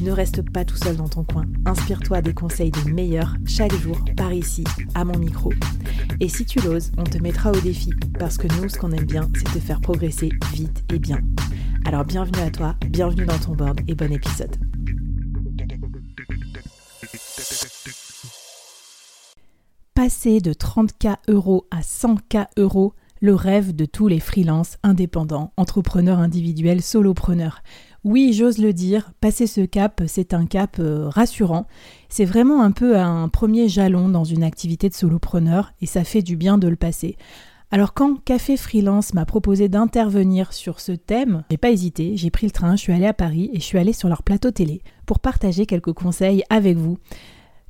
Ne reste pas tout seul dans ton coin. Inspire-toi des conseils des meilleurs chaque jour par ici, à mon micro. Et si tu l'oses, on te mettra au défi parce que nous, ce qu'on aime bien, c'est te faire progresser vite et bien. Alors bienvenue à toi, bienvenue dans ton board et bon épisode. Passer de 30K euros à 100K euros, le rêve de tous les freelances, indépendants, entrepreneurs individuels, solopreneurs. Oui, j'ose le dire, passer ce cap, c'est un cap euh, rassurant. C'est vraiment un peu un premier jalon dans une activité de solopreneur et ça fait du bien de le passer. Alors quand Café Freelance m'a proposé d'intervenir sur ce thème, j'ai pas hésité, j'ai pris le train, je suis allée à Paris et je suis allée sur leur plateau télé pour partager quelques conseils avec vous.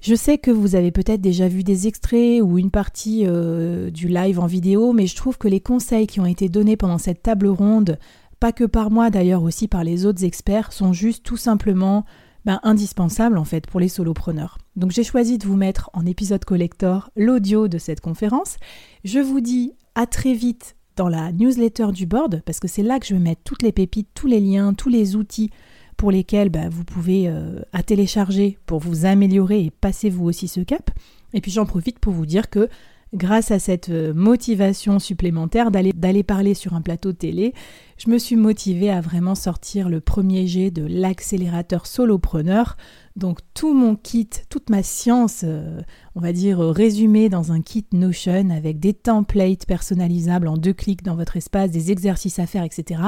Je sais que vous avez peut-être déjà vu des extraits ou une partie euh, du live en vidéo, mais je trouve que les conseils qui ont été donnés pendant cette table ronde pas que par moi d'ailleurs aussi par les autres experts, sont juste tout simplement ben, indispensables en fait pour les solopreneurs. Donc j'ai choisi de vous mettre en épisode collector l'audio de cette conférence. Je vous dis à très vite dans la newsletter du board parce que c'est là que je vais mettre toutes les pépites, tous les liens, tous les outils pour lesquels ben, vous pouvez euh, à télécharger pour vous améliorer et passer vous aussi ce cap. Et puis j'en profite pour vous dire que grâce à cette euh, motivation supplémentaire d'aller parler sur un plateau télé, je me suis motivée à vraiment sortir le premier jet de l'accélérateur solopreneur. Donc tout mon kit, toute ma science, euh, on va dire résumée dans un kit Notion avec des templates personnalisables en deux clics dans votre espace, des exercices à faire, etc.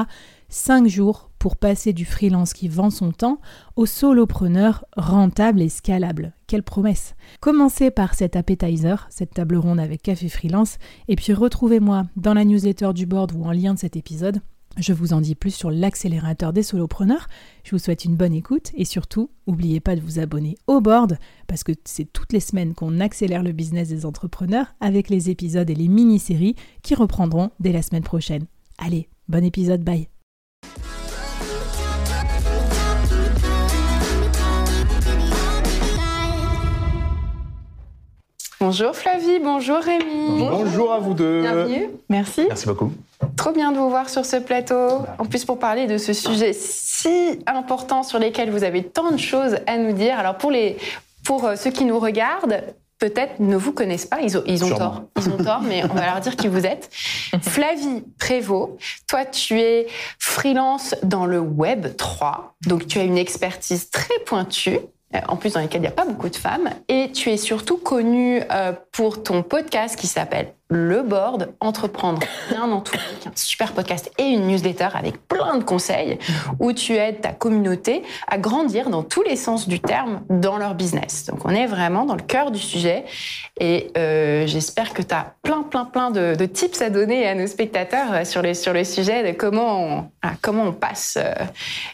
Cinq jours pour passer du freelance qui vend son temps au solopreneur rentable et scalable. Quelle promesse Commencez par cet appetizer, cette table ronde avec Café Freelance, et puis retrouvez-moi dans la newsletter du board ou en lien de cet épisode je vous en dis plus sur l'accélérateur des solopreneurs. Je vous souhaite une bonne écoute et surtout, n'oubliez pas de vous abonner au board parce que c'est toutes les semaines qu'on accélère le business des entrepreneurs avec les épisodes et les mini-séries qui reprendront dès la semaine prochaine. Allez, bon épisode, bye Bonjour Flavie, bonjour Rémi. Bonjour à vous deux. Bienvenue. Merci. Merci beaucoup. Trop bien de vous voir sur ce plateau. En plus, pour parler de ce sujet si important sur lequel vous avez tant de choses à nous dire. Alors, pour, les, pour euh, ceux qui nous regardent, peut-être ne vous connaissent pas, ils ont, ils ont tort, ils ont tort, mais on va leur dire qui vous êtes. Flavie Prévost, toi tu es freelance dans le Web 3, donc tu as une expertise très pointue en plus dans lesquels il n'y a pas beaucoup de femmes. Et tu es surtout connue euh, pour ton podcast qui s'appelle le board, entreprendre bien en tout un super podcast et une newsletter avec plein de conseils où tu aides ta communauté à grandir dans tous les sens du terme dans leur business. Donc on est vraiment dans le cœur du sujet et euh, j'espère que tu as plein plein plein de, tips à donner à nos spectateurs sur le, sur le sujet de comment on, ah, comment on passe euh,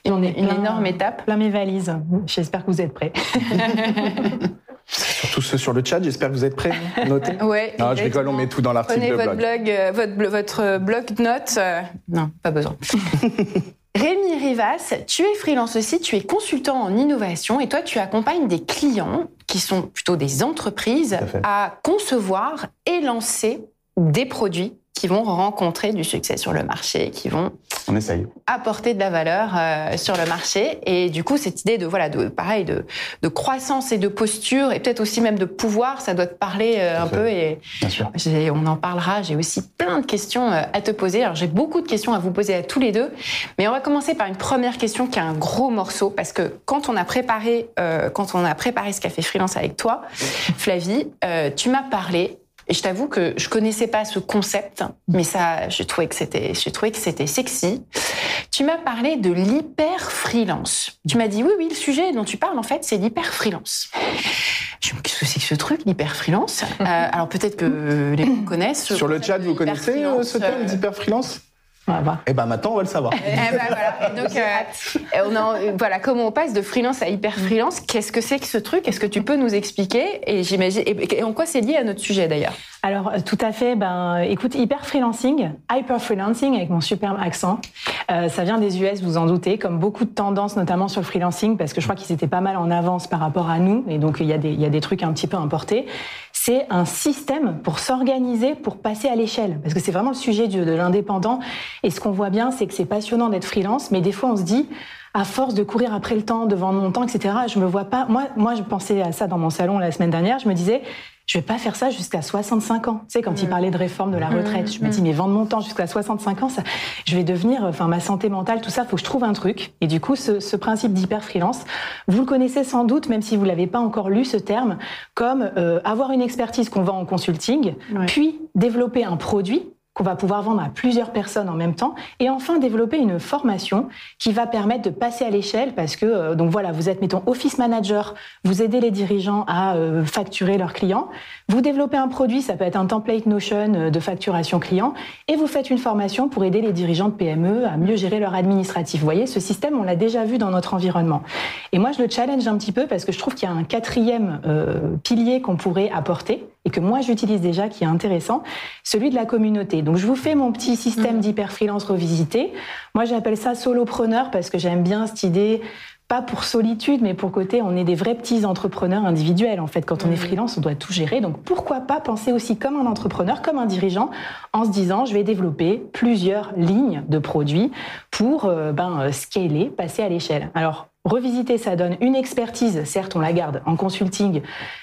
une, une énorme étape. Plein mes valises. J'espère que vous êtes prêts. Surtout ceux sur le chat, j'espère que vous êtes prêts. Notez. ouais. Non, je rigole, on met tout dans l'article de votre blog. Euh, votre, votre blog de notes. Euh, non, pas besoin. Rémi Rivas, tu es freelance aussi, tu es consultant en innovation et toi tu accompagnes des clients qui sont plutôt des entreprises à concevoir et lancer des produits qui vont rencontrer du succès sur le marché, qui vont On essaye. apporter de la valeur euh, sur le marché. Et du coup, cette idée de voilà, de pareil, de, de croissance et de posture, et peut-être aussi même de pouvoir, ça doit te parler euh, un peu. Et Bien sûr. on en parlera. J'ai aussi plein de questions euh, à te poser. Alors j'ai beaucoup de questions à vous poser à tous les deux, mais on va commencer par une première question qui est un gros morceau parce que quand on a préparé, quand on a préparé ce café freelance avec toi, Flavie, tu m'as parlé Et je t'avoue que je connaissais pas ce concept, mais ça, je trouvais que c'était, je trouvais que c'était sexy. Tu m'as parlé de l'hyper freelance. Tu m'as dit oui, oui, le sujet dont tu parles en fait, c'est l'hyper freelance. Je me qu'est-ce que c'est que ce truc, l'hyper freelance euh, Alors peut-être que les gens connaissent. Sur le chat, vous connaissez euh, ce terme d'hyper freelance Eh ben maintenant, on va le savoir. Eh ben, voilà. Et donc, euh, on en- voilà, comment on passe de freelance à hyper freelance? Qu'est-ce que c'est que ce truc? Est-ce que tu peux nous expliquer? Et j'imagine. Et, et en quoi c'est lié à notre sujet d'ailleurs? Alors, euh, tout à fait. Ben, écoute, hyper freelancing, hyper freelancing avec mon superbe accent, euh, ça vient des US, vous en doutez, comme beaucoup de tendances, notamment sur le freelancing, parce que je crois qu'ils étaient pas mal en avance par rapport à nous, et donc il y a des, il y a des trucs un petit peu importés. C'est un système pour s'organiser, pour passer à l'échelle, parce que c'est vraiment le sujet de l'indépendant. Et ce qu'on voit bien, c'est que c'est passionnant d'être freelance, mais des fois on se dit, à force de courir après le temps, devant mon temps, etc., je me vois pas. Moi, moi, je pensais à ça dans mon salon la semaine dernière. Je me disais, je vais pas faire ça jusqu'à 65 ans. Tu sais, quand il parlait de réforme de la retraite, je me dis, mais vendre mon temps jusqu'à 65 ans, ça, je vais devenir, enfin, ma santé mentale, tout ça, faut que je trouve un truc. Et du coup, ce, ce principe d'hyper freelance, vous le connaissez sans doute, même si vous l'avez pas encore lu ce terme, comme euh, avoir une expertise qu'on vend en consulting, Ouais. puis développer un produit qu'on va pouvoir vendre à plusieurs personnes en même temps, et enfin développer une formation qui va permettre de passer à l'échelle, parce que euh, donc voilà, vous êtes mettons office manager, vous aidez les dirigeants à euh, facturer leurs clients, vous développez un produit, ça peut être un template Notion euh, de facturation client, et vous faites une formation pour aider les dirigeants de PME à mieux gérer leur administratif. Vous voyez, ce système, on l'a déjà vu dans notre environnement. Et moi, je le challenge un petit peu parce que je trouve qu'il y a un quatrième euh, pilier qu'on pourrait apporter et que moi j'utilise déjà qui est intéressant, celui de la communauté. Donc je vous fais mon petit système d'hyper freelance revisité. Moi j'appelle ça solopreneur parce que j'aime bien cette idée pas pour solitude, mais pour côté, on est des vrais petits entrepreneurs individuels. En fait, quand on est freelance, on doit tout gérer. Donc, pourquoi pas penser aussi comme un entrepreneur, comme un dirigeant, en se disant, je vais développer plusieurs lignes de produits pour euh, ben, euh, scaler, passer à l'échelle. Alors, revisiter, ça donne une expertise. Certes, on la garde en consulting,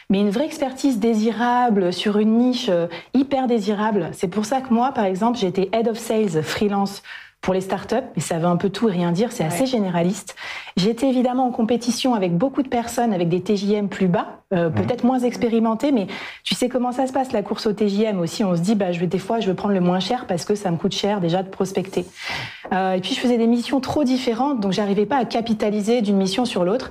mais une vraie expertise désirable sur une niche euh, hyper désirable. C'est pour ça que moi, par exemple, j'étais head of sales freelance pour les startups, mais ça veut un peu tout et rien dire, c'est assez généraliste. J'étais évidemment en compétition avec beaucoup de personnes avec des TJM plus bas, euh, peut-être moins expérimentés, mais tu sais comment ça se passe la course au TJM aussi. On se dit, bah, je vais des fois, je vais prendre le moins cher parce que ça me coûte cher déjà de prospecter. Euh, et puis je faisais des missions trop différentes, donc j'arrivais pas à capitaliser d'une mission sur l'autre.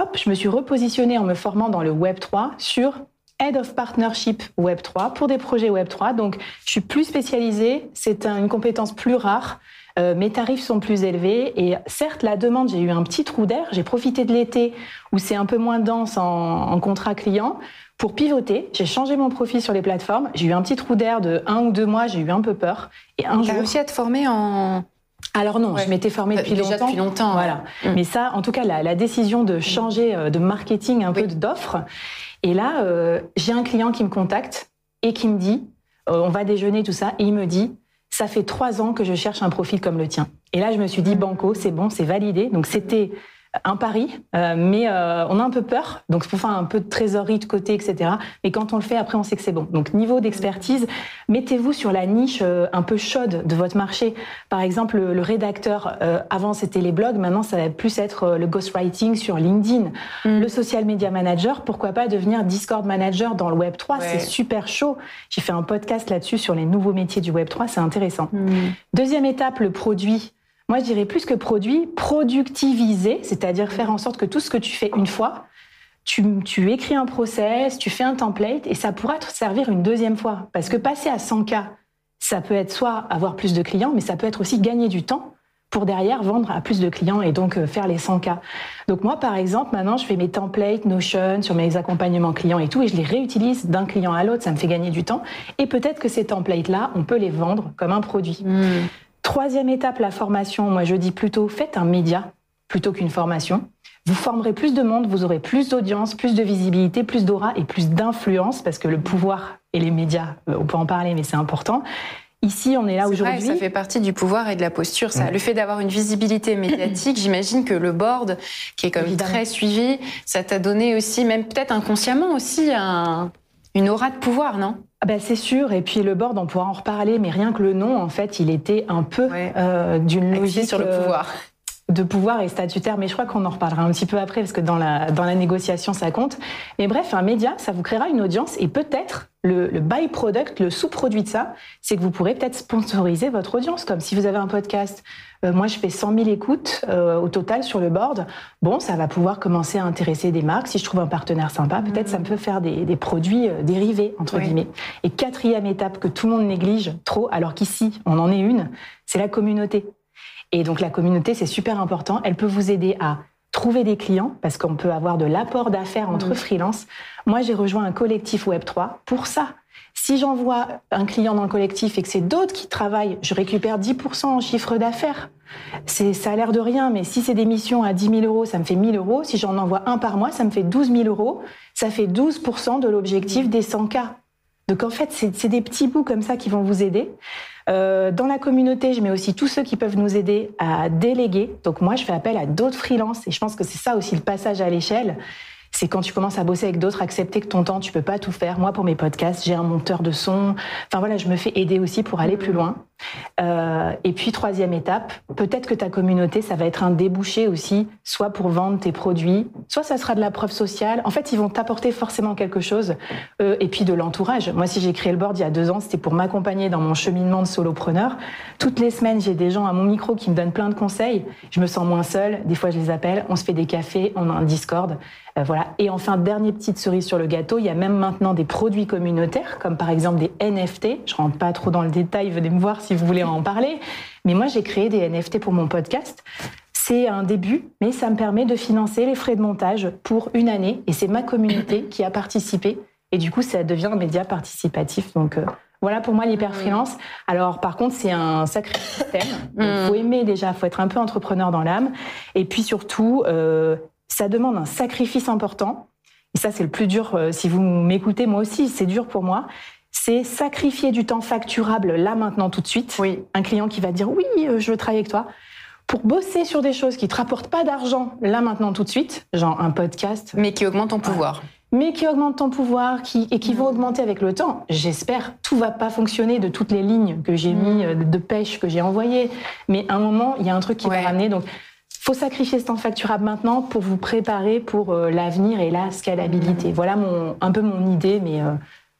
Hop, je me suis repositionnée en me formant dans le Web 3 sur Head of Partnership Web 3 pour des projets Web 3. Donc, je suis plus spécialisée, c'est un- une compétence plus rare. Euh, mes tarifs sont plus élevés et certes la demande, j'ai eu un petit trou d'air. J'ai profité de l'été où c'est un peu moins dense en, en contrat client pour pivoter. J'ai changé mon profil sur les plateformes. J'ai eu un petit trou d'air de un ou deux mois. J'ai eu un peu peur et un Tu as jour. réussi à te former en. Alors non, Ouais. je m'étais formée depuis déjà longtemps. depuis longtemps, Voilà. Mm. Mais ça, en tout cas, la, la décision de changer euh, de marketing un peu d'offre. Et là, euh, j'ai un client qui me contacte et qui me dit, euh, on va déjeuner tout ça, et il me dit, ça fait trois ans que je cherche un profil comme le tien. Et là, je me suis dit, banco, c'est bon, c'est validé. Donc c'était un pari, euh, mais euh, on a un peu peur, donc pour faire un peu de trésorerie de côté, etc. Mais quand on le fait, après, on sait que c'est bon. Donc niveau d'expertise, mettez-vous sur la niche euh, un peu chaude de votre marché. Par exemple, le, le rédacteur, euh, avant c'était les blogs, maintenant ça va plus être euh, le ghostwriting sur LinkedIn. Mm. Le social media manager, pourquoi pas devenir Discord manager dans le Web 3, Ouais. c'est super chaud. J'ai fait un podcast là-dessus sur les nouveaux métiers du Web 3, c'est intéressant. Deuxième étape, le produit. Moi, je dirais plus que produit, productiviser, c'est-à-dire faire en sorte que tout ce que tu fais une fois, tu, écris un process, tu fais un template et ça pourra te servir une deuxième fois. Parce que passer à 100K, ça peut être soit avoir plus de clients, mais ça peut être aussi gagner du temps pour derrière vendre à plus de clients et donc euh, faire les 100K. Donc moi, par exemple, maintenant, je fais mes templates Notion sur mes accompagnements clients et tout, et je les réutilise d'un client à l'autre, ça me fait gagner du temps. Et peut-être que ces templates-là, on peut les vendre comme un produit. Troisième étape, la formation. Moi, je dis plutôt, faites un média plutôt qu'une formation. Vous formerez plus de monde, vous aurez plus d'audience, plus de visibilité, plus d'aura et plus d'influence, parce que le pouvoir et les médias, euh, on peut en parler, mais c'est important. Ici, on est là aujourd'hui. ça fait partie du pouvoir et de la posture. Ça. Le fait d'avoir une visibilité médiatique, j'imagine que le board, qui est Évidemment. très suivi, ça t'a donné aussi, même peut-être inconsciemment aussi, un- une aura de pouvoir, non? Ben, c'est sûr, et puis le board, on pourra en reparler, mais rien que le nom, en fait, il était un peu Ouais. euh, d'une logique sur le euh, pouvoir. de pouvoir et statutaire, mais je crois qu'on en reparlera un petit peu après, parce que dans la, dans la négociation, ça compte. Mais bref, un média, ça vous créera une audience, et peut-être le, le byproduct, le sous-produit de ça, c'est que vous pourrez peut-être sponsoriser votre audience. Comme si vous avez un podcast, euh, moi je fais 100 000 écoutes euh, au total sur le board. Bon, ça va pouvoir commencer à intéresser des marques. Si je trouve un partenaire sympa, peut-être ça me peut faire des, des produits euh, dérivés, entre guillemets. Et quatrième étape que tout le monde néglige trop, alors qu'ici on en est une, c'est la communauté. Et donc la communauté, c'est super important. Elle peut vous aider à trouver des clients, parce qu'on peut avoir de l'apport d'affaires entre mmh. freelance. Moi, j'ai rejoint un collectif Web3 pour ça. Si j'envoie un client dans le collectif et que c'est d'autres qui travaillent, je récupère 10% en chiffre d'affaires. C'est, ça a l'air de rien, mais si c'est des missions à 10 000 euros, ça me fait 1000 euros. Si j'en envoie un par mois, ça me fait 12 000 euros. Ça fait 12% de l'objectif des 100 k Donc en fait, c'est, des petits bouts comme ça qui vont vous aider. Euh, dans la communauté, je mets aussi tous ceux qui peuvent nous aider à déléguer. Donc moi, je fais appel à d'autres freelances et je pense que c'est ça aussi le passage à l'échelle c'est quand tu commences à bosser avec d'autres, accepter que ton temps, tu peux pas tout faire. Moi, pour mes podcasts, j'ai un monteur de son. Enfin voilà, je me fais aider aussi pour aller plus loin. Euh, et puis troisième étape, peut-être que ta communauté, ça va être un débouché aussi, soit pour vendre tes produits, soit ça sera de la preuve sociale. En fait, ils vont t'apporter forcément quelque chose. Euh, et puis de l'entourage. Moi, si j'ai créé le board il y a deux ans, c'était pour m'accompagner dans mon cheminement de solopreneur. Toutes les semaines, j'ai des gens à mon micro qui me donnent plein de conseils. Je me sens moins seule. Des fois, je les appelle. On se fait des cafés. On a un Discord. Euh, voilà. Et enfin, dernière petite cerise sur le gâteau, il y a même maintenant des produits communautaires, comme par exemple des NFT. Je rentre pas trop dans le détail. Venez me voir si vous voulez en parler. Mais moi, j'ai créé des NFT pour mon podcast. C'est un début, mais ça me permet de financer les frais de montage pour une année. Et c'est ma communauté qui a participé. Et du coup, ça devient un média participatif. Donc, euh, voilà pour moi l'hyper freelance. Alors par contre, c'est un sacré système. Il mm. faut aimer déjà, il faut être un peu entrepreneur dans l'âme. Et puis surtout, euh, ça demande un sacrifice important. Et ça, c'est le plus dur. Euh, si vous m'écoutez, moi aussi, c'est dur pour moi c'est sacrifier du temps facturable là maintenant tout de suite. Oui. Un client qui va dire oui, euh, je veux travailler avec toi pour bosser sur des choses qui te rapportent pas d'argent là maintenant tout de suite, genre un podcast, mais qui augmente ton pouvoir. Mais qui augmente ton pouvoir qui, et qui vont augmenter avec le temps. J'espère. Tout va pas fonctionner de toutes les lignes que j'ai mis euh, de pêche que j'ai envoyées. Mais à un moment, il y a un truc qui va ramener. Donc, faut sacrifier ce temps facturable maintenant pour vous préparer pour euh, l'avenir et la scalabilité. Voilà mon, un peu mon idée, mais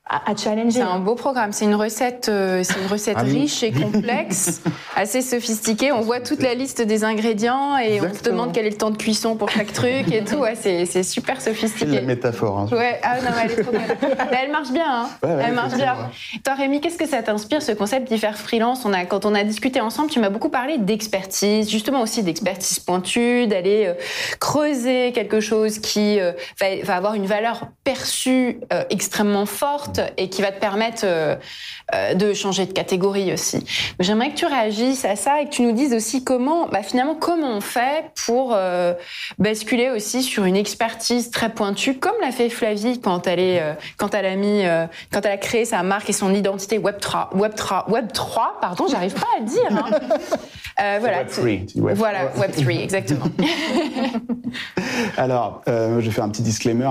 à, challenger. C'est un beau programme. C'est une recette, euh, c'est une recette ah riche et complexe, assez sophistiquée. On voit toute la liste des ingrédients et on se demande quel est le temps de cuisson pour chaque truc et tout. Ouais, c'est super sophistiqué. C'est la métaphore. Hein. Ouais. Ah non, elle est trop elle marche bien. Hein. elle marche bien. Toi, Rémi, qu'est-ce que ça t'inspire ce concept d'y faire freelance? On a, quand on a discuté ensemble, tu m'as beaucoup parlé d'expertise, justement aussi d'expertise pointue, d'aller euh, creuser quelque chose qui euh, va, va, avoir une valeur perçue extrêmement forte et qui va te permettre euh, euh, de changer de catégorie aussi. J'aimerais que tu réagisses à ça et que tu nous dises aussi comment, bah, finalement, comment on fait pour euh, basculer aussi sur une expertise très pointue, comme l'a fait Flavie quand elle est, quand elle a mis, quand elle a créé sa marque et son identité Web 3, Web 3, Web 3, pardon, j'arrive pas à le dire. Hein. voilà. Web 3. Web. Voilà, Web 3, exactement. Alors, je vais faire un petit disclaimer.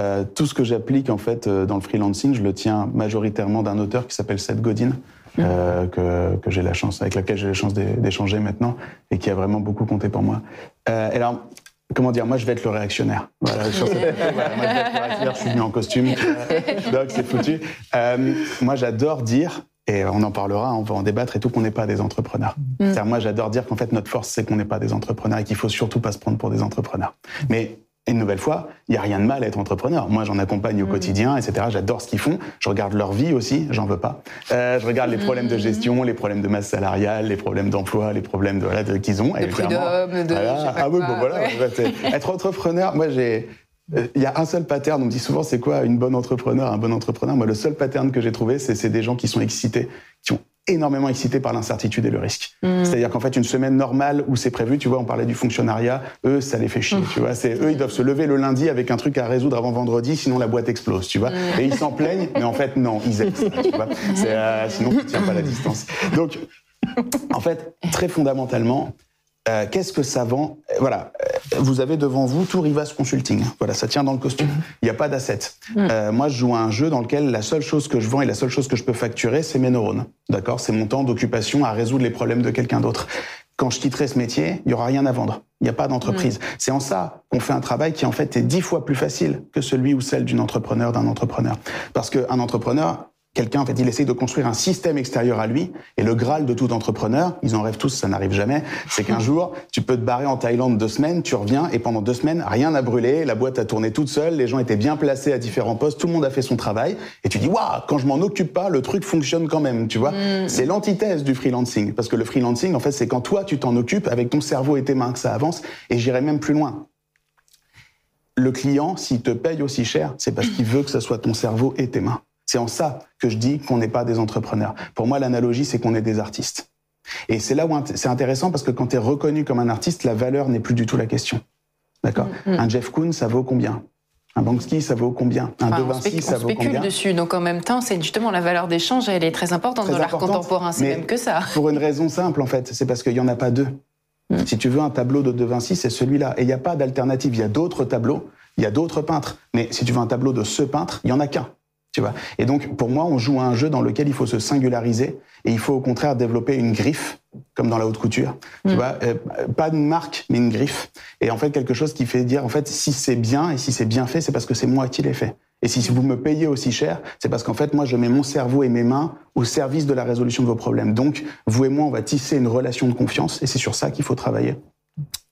Euh, tout ce que j'applique en fait euh, dans le freelancing, je le tiens majoritairement d'un auteur qui s'appelle Seth Godin, euh, que, que j'ai la chance, avec laquelle j'ai la chance d'échanger maintenant et qui a vraiment beaucoup compté pour moi. Euh, alors, comment dire, moi je vais être le réactionnaire. Voilà, moi, je vais être le réactionnaire, je suis venu en costume, donc c'est foutu. Euh, moi j'adore dire, et on en parlera, on va en débattre et tout, qu'on n'est pas des entrepreneurs. Mm. Moi j'adore dire qu'en fait notre force c'est qu'on n'est pas des entrepreneurs et qu'il faut surtout pas se prendre pour des entrepreneurs. Mais et une nouvelle fois, il n'y a rien de mal à être entrepreneur. Moi, j'en accompagne au mm. quotidien, etc. J'adore ce qu'ils font. Je regarde leur vie aussi, j'en veux pas. Euh, je regarde les problèmes de mm. gestion, les problèmes de masse salariale, les problèmes d'emploi, les problèmes de, voilà, de, qu'ils ont. De prud'homme, de... Ah oui, bon voilà. Être entrepreneur, moi j'ai... Euh, il y a un seul pattern, on me dit souvent c'est quoi une bonne entrepreneur, un bon entrepreneur. Moi, le seul pattern que j'ai trouvé, c'est des gens qui sont excités, qui ont énormément excité par l'incertitude et le risque. Mm. C'est-à-dire qu'en fait, une semaine normale où c'est prévu, tu vois, on parlait du fonctionnariat, eux, ça les fait chier, mm. tu vois. C'est eux, ils doivent se lever le lundi avec un truc à résoudre avant vendredi, sinon la boîte explose, tu vois. Mm. Et ils s'en plaignent, mais en fait, non, ils aiment ça, tu vois. Euh, sinon, tu tiens pas la distance. Donc, en fait, très fondamentalement, euh, qu'est-ce que ça vend Voilà, euh, vous avez devant vous tout Rivas Consulting. Voilà, ça tient dans le costume. Il n'y a pas d'assets. Mm. Euh, moi, je joue à un jeu dans lequel la seule chose que je vends et la seule chose que je peux facturer, c'est mes neurones. D'accord? C'est mon temps d'occupation à résoudre les problèmes de quelqu'un d'autre. quand je quitterai ce métier, il y aura rien à vendre. Il n'y a pas d'entreprise. Mm. C'est en ça qu'on fait un travail qui en fait est dix fois plus facile que celui ou celle d'une entrepreneur, d'un entrepreneur. Parce qu'un entrepreneur, quelqu'un, en fait, il essaye de construire un système extérieur à lui. Et le graal de tout entrepreneur, ils en rêvent tous, ça n'arrive jamais, c'est qu'un jour, tu peux te barrer en Thaïlande deux semaines, tu reviens, et pendant deux semaines, rien n'a brûlé, la boîte a tourné toute seule, les gens étaient bien placés à différents postes, tout le monde a fait son travail, et tu dis, waouh, quand je m'en occupe pas, le truc fonctionne quand même, tu vois. Mm. C'est l'antithèse du freelancing. Parce que le freelancing, en fait, c'est quand toi, tu t'en occupes avec ton cerveau et tes mains que ça avance, et j'irai même plus loin le client, s'il te paye aussi cher, c'est parce qu'il veut que ce soit ton cerveau et tes mains. C'est en ça que je dis qu'on n'est pas des entrepreneurs. Pour moi, l'analogie, c'est qu'on est des artistes. Et c'est là où c'est intéressant parce que quand tu es reconnu comme un artiste, la valeur n'est plus du tout la question. D'accord? Mm, mm. Un Jeff Koons, ça vaut combien? Un Banksy, ça vaut combien? Un De Vinci, ça vaut combien? On spécule dessus, donc en même temps, c'est justement la valeur d'échange, elle est très importante dans l'art contemporain, c'est même que ça. Pour une raison simple, en fait, c'est parce qu'il n'y en a pas deux. Mm. Si tu veux un tableau de De Vinci, c'est celui-là. Et il n'y a pas d'alternative. Il y a d'autres tableaux, il y a d'autres peintres. Mais si tu veux un tableau de ce peintre, il n'y en a qu'un. Et donc, pour moi, on joue à un jeu dans lequel il faut se singulariser et il faut au contraire développer une griffe, comme dans la haute couture. Tu mm. vois, euh, pas une marque, mais une griffe. Et en fait, quelque chose qui fait dire, en fait, si c'est bien et si c'est bien fait, c'est parce que c'est moi qui l'ai fait. Et si vous me payez aussi cher, c'est parce qu'en fait, moi, je mets mon cerveau et mes mains au service de la résolution de vos problèmes. Donc, vous et moi, on va tisser une relation de confiance et c'est sur ça qu'il faut travailler.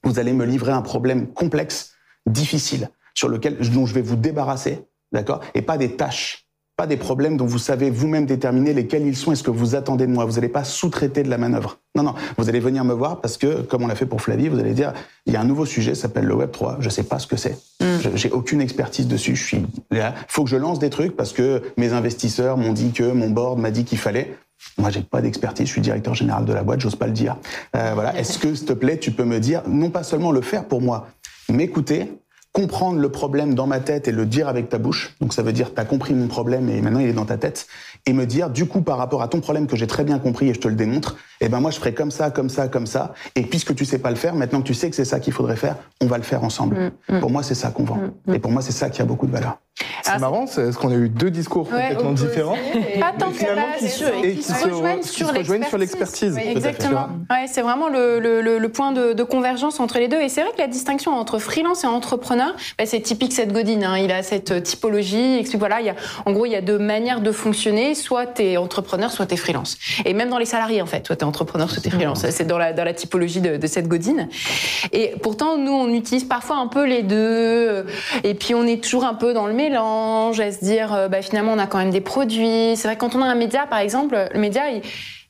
Vous allez me livrer un problème complexe, difficile, sur lequel, dont je vais vous débarrasser, d'accord? Et pas des tâches pas des problèmes dont vous savez vous-même déterminer lesquels ils sont et ce que vous attendez de moi. Vous n'allez pas sous-traiter de la manœuvre. Non, non. Vous allez venir me voir parce que, comme on l'a fait pour Flavie, vous allez dire, il y a un nouveau sujet, s'appelle le Web 3. Je sais pas ce que c'est. Mm. J'ai aucune expertise dessus. Je suis là. Faut que je lance des trucs parce que mes investisseurs m'ont dit que mon board m'a dit qu'il fallait. Moi, j'ai pas d'expertise. Je suis directeur général de la boîte. J'ose pas le dire. Euh, voilà. Est-ce que, s'il te plaît, tu peux me dire, non pas seulement le faire pour moi, m'écouter, comprendre le problème dans ma tête et le dire avec ta bouche. Donc ça veut dire tu as compris mon problème et maintenant il est dans ta tête et me dire du coup par rapport à ton problème que j'ai très bien compris et je te le démontre, eh ben moi je ferai comme ça, comme ça, comme ça et puisque tu sais pas le faire, maintenant que tu sais que c'est ça qu'il faudrait faire, on va le faire ensemble. Mm, mm. Pour moi c'est ça qu'on vend mm, et pour moi c'est ça qui a beaucoup de valeur. C'est marrant, c'est ce qu'on a eu deux discours complètement différents. Pas tant que et qui, se rejoignent sur l'expertise. Exactement. Ouais, c'est vraiment le, le, le point de, de, convergence entre les deux. Et c'est vrai que la distinction entre freelance et entrepreneur, bah, c'est typique cette Godine. Hein. Il a cette typologie. Voilà, il y a, en gros, il y a deux manières de fonctionner. Soit tu es entrepreneur, soit tu es freelance. Et même dans les salariés, en fait. Soit tu es entrepreneur, soit tu es freelance. C'est dans la, dans la typologie de, de cette Godine. Et pourtant, nous, on utilise parfois un peu les deux. Et puis, on est toujours un peu dans le mélange, à se dire, euh, bah, finalement, on a quand même des produits. C'est vrai que quand on a un média, par exemple, le média, il,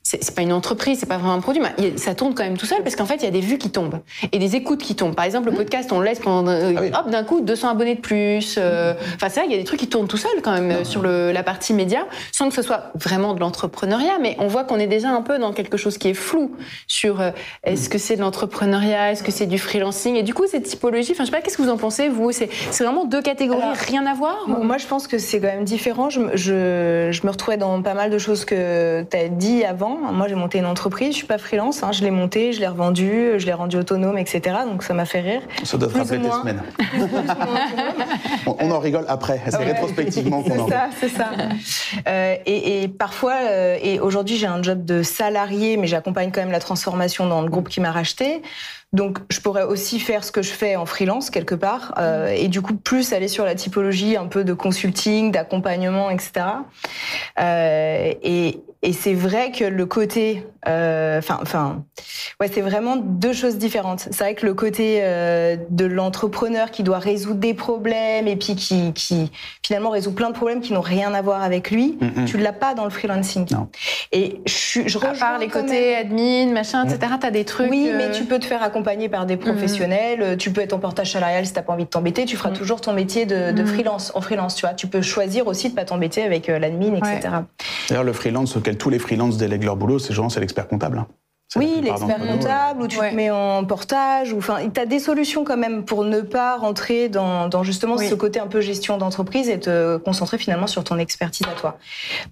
c'est pas une entreprise, c'est pas vraiment un produit, mais ça tourne quand même tout seul parce qu'en fait, il y a des vues qui tombent et des écoutes qui tombent. Par exemple, le mmh. podcast, on le laisse pendant, euh, ah hop, d'un coup, 200 abonnés de plus. Euh, enfin, c'est vrai, il y a des trucs qui tournent tout seul quand même euh, sur le, la partie média, sans que ce soit vraiment de l'entrepreneuriat, mais on voit qu'on est déjà un peu dans quelque chose qui est flou sur est-ce que c'est de l'entrepreneuriat, est-ce que c'est du freelancing, et du coup, cette typologie, enfin, je sais pas, qu'est-ce que vous en pensez, vous? C'est vraiment deux catégories, rien à voir Moi, je pense que c'est quand même différent. Je, je, je me retrouvais dans pas mal de choses que tu as dit avant. Moi, j'ai monté une entreprise, je suis pas freelance, hein, je l'ai montée, je l'ai revendue, je l'ai rendue autonome, etc. Donc ça m'a fait rire. Ça doit te rappeler tes semaines. on, en rigole après, c'est rétrospectivement qu'on en C'est ça, c'est ça. Euh, et, et, parfois, euh, et aujourd'hui j'ai un job de salarié, mais j'accompagne quand même la transformation dans le groupe qui m'a racheté. Donc, je pourrais aussi faire ce que je fais en freelance quelque part, euh, et du coup plus aller sur la typologie un peu de consulting, d'accompagnement, etc. Euh, et, et c'est vrai que le côté, euh, enfin, enfin, ouais, c'est vraiment deux choses différentes. C'est vrai que le côté euh, de l'entrepreneur qui doit résoudre des problèmes et puis qui, qui finalement résout plein de problèmes qui n'ont rien à voir avec lui, mm, mm. tu l'as pas dans le freelancing. Non. Et je, je à part les côtés admin, machin, etc. T'as des trucs. Oui, mais tu peux te faire accompagner par des professionnels. Tu peux être en portage salarial si t'as pas envie de t'embêter. Tu feras toujours ton métier de, de freelance en freelance. Tu vois, tu peux choisir aussi de pas t'embêter avec l'admin, etc. D'ailleurs, le freelance tous les freelances délèguent leur boulot, c'est genre c'est l'expert comptable. Oui, l'expert comptable, ou tu te mets en portage, ou enfin, tu as des solutions quand même pour ne pas rentrer dans, dans justement ce côté un peu gestion d'entreprise et te concentrer finalement sur ton expertise à toi.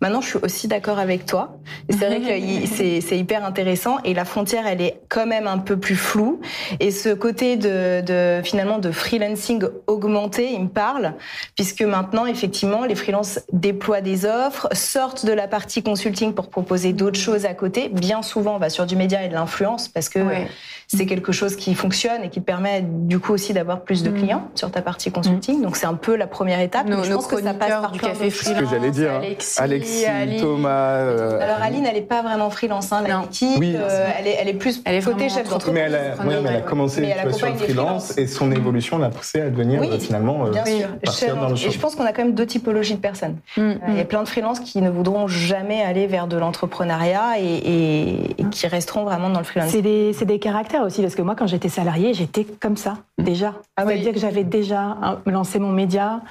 Maintenant, je suis aussi d'accord avec toi. C'est vrai que c'est hyper intéressant et la frontière, elle est quand même un peu plus floue. Et ce côté de, de finalement de freelancing augmenté, il me parle, puisque maintenant, effectivement, les freelances déploient des offres, sortent de la partie consulting pour proposer d'autres choses à côté. Bien souvent, on va sur du média et de l'influence parce que c'est quelque chose qui fonctionne et qui permet du coup aussi d'avoir plus de mm. clients sur ta partie consulting. Donc c'est un peu la première étape. Nos, je pense que ça passe par du café freelance. Ce que j'allais dire. Alexis, Thomas. Euh, Alors Aline, elle n'est pas vraiment freelance. Hein, l'équipe, oui. euh, elle, est, elle est plus elle est côté chef d'entreprise. Mais elle a, ouais, mais elle a commencé mais elle sur le freelance et son évolution l'a poussé à devenir oui, finalement bien sûr. Dans le et je pense qu'on a quand même deux typologies de personnes. Mm. Il y a plein de freelances qui ne voudront jamais aller vers de l'entrepreneuriat et, qui resteront vraiment dans le freelance. C'est des, des caractères aussi parce que moi quand j'étais salariée, j'étais comme ça, mm. déjà. Ah C'est-à-dire que j'avais déjà lancé mon média,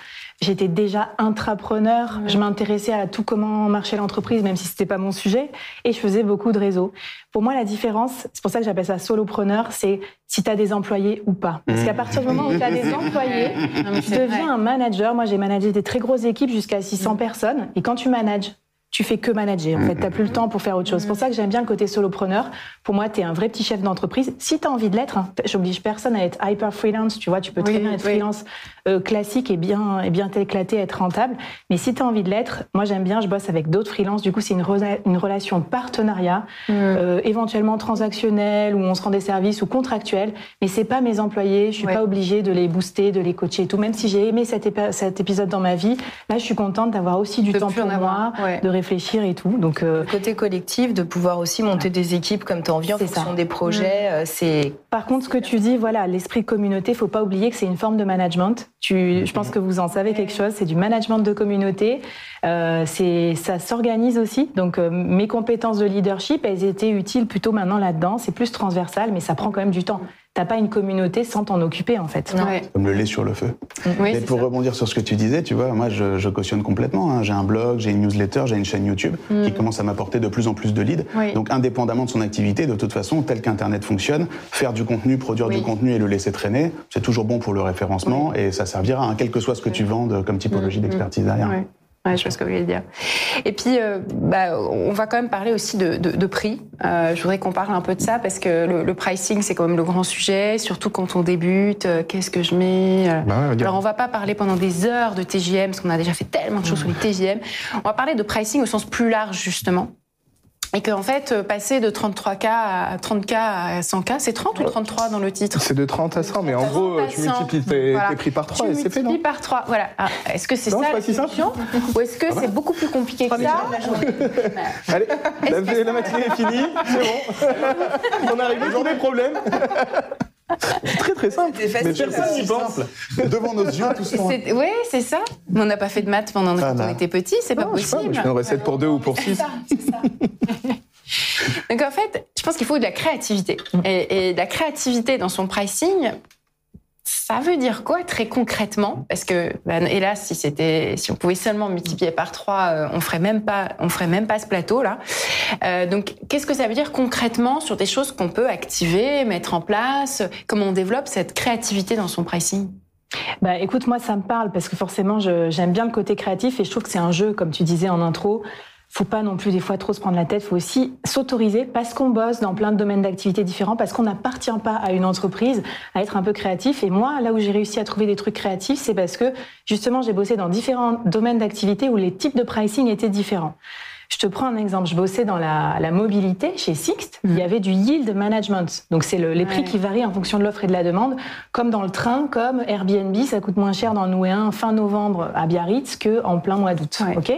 j'étais déjà intrapreneur, je m'intéressais à tout comment marchait l'entreprise, même si c'était pas mon sujet, et je faisais beaucoup de réseaux. Pour moi, la différence, c'est pour ça que j'appelle ça solopreneur, c'est si tu as des employés ou pas. Parce qu'à partir du moment où tu as des employés, tu deviens un manager. Moi, j'ai managé des très grosses équipes jusqu'à 600 mm. personnes, et quand tu manages tu fais que manager. En fait, tu plus le temps pour faire autre chose. C'est pour ça que j'aime bien le côté solopreneur. Pour moi, tu es un vrai petit chef d'entreprise. Si tu as envie de l'être, hein, j'oblige personne à être hyper freelance. Tu vois, tu peux très bien être freelance euh, classique et bien, et bien t'éclater, être rentable. Mais si tu as envie de l'être, moi j'aime bien, je bosse avec d'autres freelances. Du coup, c'est une, une relation partenariat, euh, éventuellement transactionnelle, où on se rend des services ou contractuels. Mais c'est pas mes employés. Je suis pas obligée de les booster, de les coacher et tout. Même si j'ai aimé cet, cet, épisode dans ma vie, là, je suis contente d'avoir aussi du temps pour moi, de réfléchir et tout. Donc, euh, côté collectif, de pouvoir aussi monter des équipes comme tu as envie en fonction des projets, mm. euh, c'est. Par contre, ce que tu dis, voilà, l'esprit de communauté, faut pas oublier que c'est une forme de management. Tu, je pense que vous en savez quelque chose. C'est du management de communauté. Euh, c'est, ça s'organise aussi. Donc, mes compétences de leadership, elles étaient utiles plutôt maintenant là-dedans. C'est plus transversal, mais ça prend quand même du temps t'as pas une communauté sans t'en occuper en fait. Comme le lait sur le feu. Mais pour rebondir sur ce que tu disais, tu vois, moi je, cautionne complètement. Hein. J'ai un blog, j'ai une newsletter, j'ai une chaîne YouTube qui mm. commence à m'apporter de plus en plus de leads. Donc indépendamment de son activité, de toute façon, tel qu'Internet fonctionne, faire du contenu, produire du contenu et le laisser traîner, c'est toujours bon pour le référencement et ça servira, hein, quel que soit ce que tu vends comme typologie mm. d'expertise derrière. Ouais, je vois ce que vous voulez dire. Et puis, euh, bah, on va quand même parler aussi de, de, de prix. Euh, je voudrais qu'on parle un peu de ça parce que le, le pricing, c'est quand même le grand sujet, surtout quand on débute. Euh, qu'est-ce que je mets euh, bah Alors, on va pas parler pendant des heures de TGM parce qu'on a déjà fait tellement de choses sur les TGM. On va parler de pricing au sens plus large, justement. Et qu'en fait, euh, passer de 33K à 30K à 100K, c'est 30 ou 33 dans le titre? C'est de 30 à 100, mais en gros, tu multiplies tes, prix par 3 et c'est fait, non Tu par 3, voilà. Ah, est-ce que c'est ça la solution Ou est-ce que ah c'est beaucoup plus compliqué que ça? Allez, la, la matinée est finie, c'est bon. On a réglé tous les problèmes. très très simple. Mais personne n'y pense. Devant nos yeux, tout ça. Oui, c'est ça. on n'a pas fait de maths pendant quand on était petit, c'est pas possible. je fais une recette pour deux ou pour six. C'est ça. Donc en fait, je pense qu'il faut de la créativité. Et, et de la créativité dans son pricing, ça veut dire quoi très concrètement? Parce que, ben, hélas, si c'était, si on pouvait seulement multiplier par trois, euh, on ferait même pas, on ferait même pas ce plateau là. Euh, donc, qu'est-ce que ça veut dire concrètement sur des choses qu'on peut activer, mettre en place? Comment on développe cette créativité dans son pricing? Bah, écoute, moi, ça me parle parce que forcément, j'aime bien le côté créatif et je trouve que c'est un jeu, comme tu disais en intro faut pas non plus des fois trop se prendre la tête, faut aussi s'autoriser parce qu'on bosse dans plein de domaines d'activité différents, parce qu'on n'appartient pas à une entreprise, à être un peu créatif. Et moi, là où j'ai réussi à trouver des trucs créatifs, c'est parce que justement j'ai bossé dans différents domaines d'activité où les types de pricing étaient différents. Je te prends un exemple. Je bossais dans la, mobilité chez Sixt. Il y mmh. avait du yield management. Donc, c'est les prix qui varient en fonction de l'offre et de la demande. Comme dans le train, comme Airbnb, ça coûte moins cher d'en louer un fin novembre à Biarritz qu'en plein mois d'août. OK?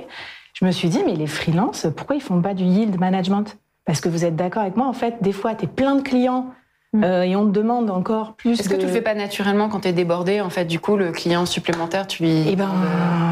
Je me suis dit, mais les freelances, pourquoi ils font pas du yield management? Parce que vous êtes d'accord avec moi, en fait, des fois, tu es plein de clients mm. euh, et on te demande encore plus. Est-ce que tu le fais pas naturellement quand tu es débordé En fait, du coup, le client supplémentaire, tu lui. Eh ben,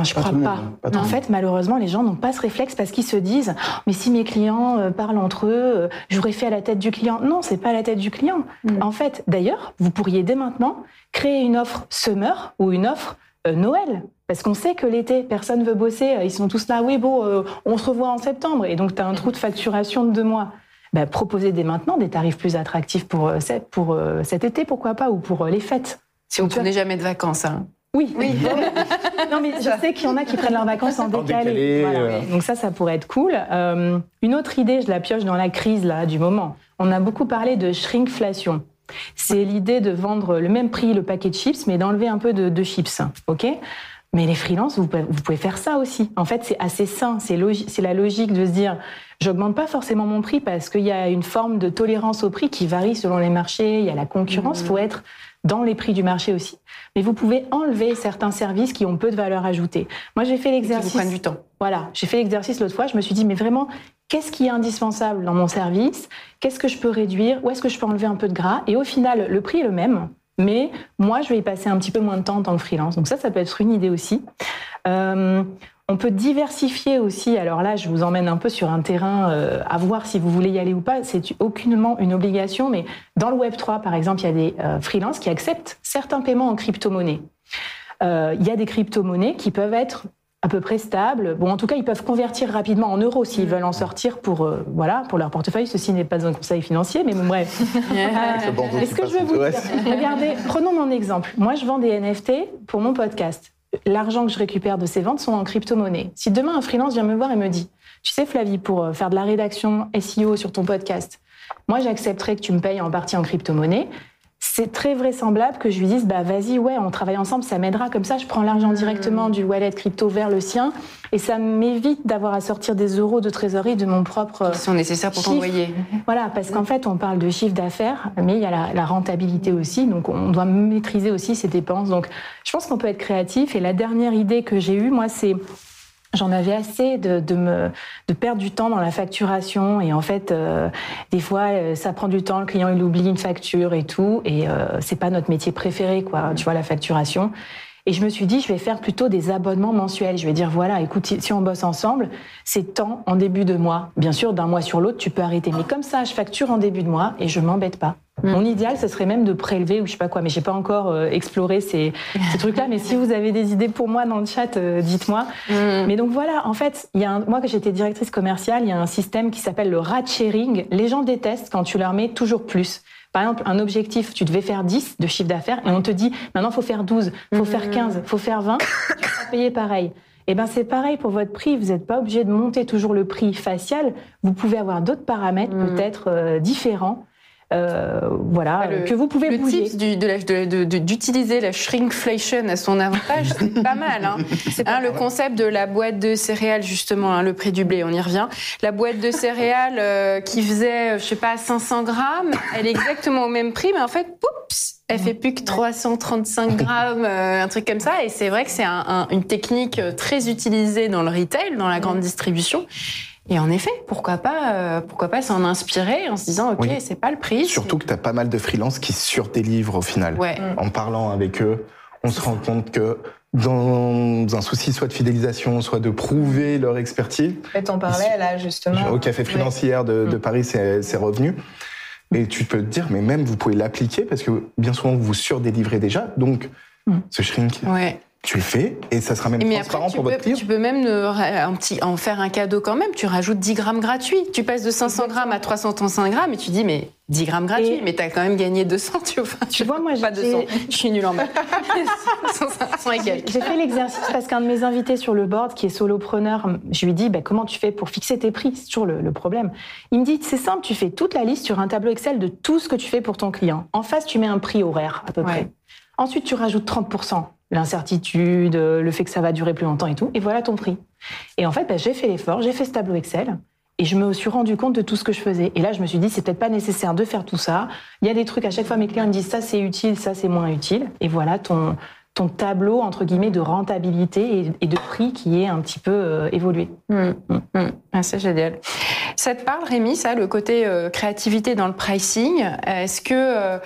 je crois pas. pas. En fait, malheureusement, les gens n'ont pas ce réflexe parce qu'ils se disent oh, mais si mes clients euh, parlent entre eux, euh, j'aurais fait à la tête du client. Non, c'est pas à la tête du client. Mm. En fait, d'ailleurs, vous pourriez dès maintenant créer une offre summer ou une offre Noël. Parce qu'on sait que l'été, personne veut bosser. Ils sont tous là, oui, bon, euh, on se revoit en septembre. Et donc, tu as un trou de facturation de deux mois. Bah, proposer dès maintenant des tarifs plus attractifs pour, euh, pour euh, cet été, pourquoi pas, ou pour les fêtes. Si on prenait jamais de vacances, hein. Oui, oui. non, mais je sais qu'il y en a qui prennent leurs vacances en, décalé. Donc ça, ça pourrait être cool. une autre idée, je la pioche dans la crise là du moment. On a beaucoup parlé de shrinkflation. C'est l'idée de vendre le même prix le paquet de chips, mais d'enlever un peu de, de chips. Ok? Mais les freelances, vous pouvez, faire ça aussi. En fait, c'est assez sain. C'est la logique de se dire, j'augmente pas forcément mon prix parce qu'il y a une forme de tolérance au prix qui varie selon les marchés. Il y a la concurrence. Il mmh. faut être dans les prix du marché aussi. Mais vous pouvez enlever certains services qui ont peu de valeur ajoutée. Moi, j'ai fait l'exercice. Vous du temps. Voilà, j'ai fait l'exercice l'autre fois. Je me suis dit, mais vraiment, qu'est-ce qui est indispensable dans mon service? Qu'est-ce que je peux réduire? Où est-ce que je peux enlever un peu de gras? Et au final, le prix est le même. Mais moi, je vais y passer un petit peu moins de temps en tant que freelance. Donc ça, ça peut être une idée aussi. Euh, on peut diversifier aussi. Alors là, je vous emmène un peu sur un terrain euh, à voir si vous voulez y aller ou pas. C'est aucunement une obligation, mais dans le Web 3, par exemple, il y a des euh, freelances qui acceptent certains paiements en crypto-monnaie. Euh, il y a des crypto-monnaies qui peuvent être à peu près stables. Bon, en tout cas, ils peuvent convertir rapidement en euros s'ils veulent en sortir pour voilà pour leur portefeuille. Ceci n'est pas un conseil financier, mais bon, bref. Est-ce que je veux vous dire Regardez, prenons mon exemple. Moi, je vends des NFT pour mon podcast l'argent que je récupère de ces ventes sont en crypto-monnaie. Si demain un freelance vient me voir et me dit, tu sais Flavie, pour euh, faire de la rédaction SEO sur ton podcast, moi j'accepterais que tu me payes en partie en crypto-monnaie, c'est très vraisemblable que je lui dise bah vas-y ouais on travaille ensemble ça m'aidera. Comme ça je prends l'argent hmm. directement du wallet crypto vers le sien. Et ça m'évite d'avoir à sortir des euros de trésorerie de mon propre qui sont nécessaires pour t'envoyer. Voilà parce qu'en fait on parle de chiffre d'affaires mais il y a la, la, rentabilité aussi. Donc on doit maîtriser aussi ses dépenses. Donc je pense qu'on peut être créatif. Et la dernière idée que j'ai eue moi c'est J'en avais assez de, de, me, de perdre du temps dans la facturation et en fait, euh, des fois, euh, ça prend du temps. Le client il oublie une facture et tout, et euh, c'est pas notre métier préféré, quoi. Tu vois la facturation. Et je me suis dit, je vais faire plutôt des abonnements mensuels. Je vais dire, voilà, écoute, si on bosse ensemble, c'est tant en début de mois. Bien sûr, d'un mois sur l'autre, tu peux arrêter. Mais comme ça, je facture en début de mois et je m'embête pas. Mm. Mon idéal, ce serait même de prélever ou je sais pas quoi, mais j'ai pas encore euh, exploré ces, ces trucs-là. Mais si vous avez des idées pour moi dans le chat, euh, dites-moi. Mm. Mais donc voilà, en fait, il y a un, moi que j'étais directrice commerciale, il y a un système qui s'appelle le rat sharing. Les gens détestent quand tu leur mets toujours plus. Par exemple, un objectif, tu devais faire 10 de chiffre d'affaires et on te dit maintenant il faut faire 12, il faut faire 15, il faut faire 20, tu vas payer pareil. Eh ben c'est pareil pour votre prix, vous n'êtes pas obligé de monter toujours le prix facial, vous pouvez avoir d'autres paramètres mm. peut-être euh, différents euh, voilà, que vous pouvez le bouger. d'utiliser la shrinkflation à son avantage, c'est pas mal. Hein. Hein, le concept de la boîte de céréales, justement, hein, le prix du blé, on y revient. La boîte de céréales euh, qui faisait, je sais pas, 500 grammes, elle est exactement au même prix, mais en fait, poups, elle fait plus que 335 grammes, euh, un truc comme ça. Et c'est vrai que c'est une technique très utilisée dans le retail, dans la grande distribution. Et en effet, pourquoi pas, euh, pourquoi pas s'en inspirer en se disant, ok, c'est pas le prix. Surtout que tu as pas mal de freelances qui surdélivrent au final. Ouais. En parlant avec eux, on se rend compte que dans un souci soit de fidélisation, soit de prouver leur expertise. Et en parlais là justement. Au café financière de, de, mm. Paris, c'est revenu. Et tu peux te dire, mais même vous pouvez l'appliquer parce que bien souvent vous surdélivrez déjà. Donc, mm. ce shrink. Ouais tu le fais et ça sera même transparent pour votre client. Tu peux même un petit, en faire un cadeau quand même. Tu rajoutes 10 grammes gratuits. Tu passes de 500 grammes à 335 grammes et tu dis, mais 10 grammes gratuits, mais tu as quand même gagné 200, tu vois. Tu vois, moi, pas 200. Je suis nulle en maths. J'ai fait l'exercice parce qu'un de mes invités sur le board, qui est solopreneur, je lui dis, bah, comment tu fais pour fixer tes prix? C'est toujours le, le, problème. Il me dit, c'est simple, tu fais toute la liste sur un tableau Excel de tout ce que tu fais pour ton client. En face, tu mets un prix horaire, à peu près. Ensuite, tu rajoutes 30% l'incertitude, le fait que ça va durer plus longtemps et tout. Et voilà ton prix. Et en fait, bah, j'ai fait l'effort, j'ai fait ce tableau Excel. Et je me suis rendu compte de tout ce que je faisais. Et là, je me suis dit, c'est peut-être pas nécessaire de faire tout ça. Il y a des trucs, à chaque fois, mes clients me disent, ça c'est utile, ça c'est moins utile. Et voilà ton, ton tableau, entre guillemets, de rentabilité et, de prix qui est un petit peu euh, évolué. Mmh, mmh, mmh. Ah, c'est génial. Ça te parle, Rémi, ça, le côté euh, créativité dans le pricing? Est-ce que euh,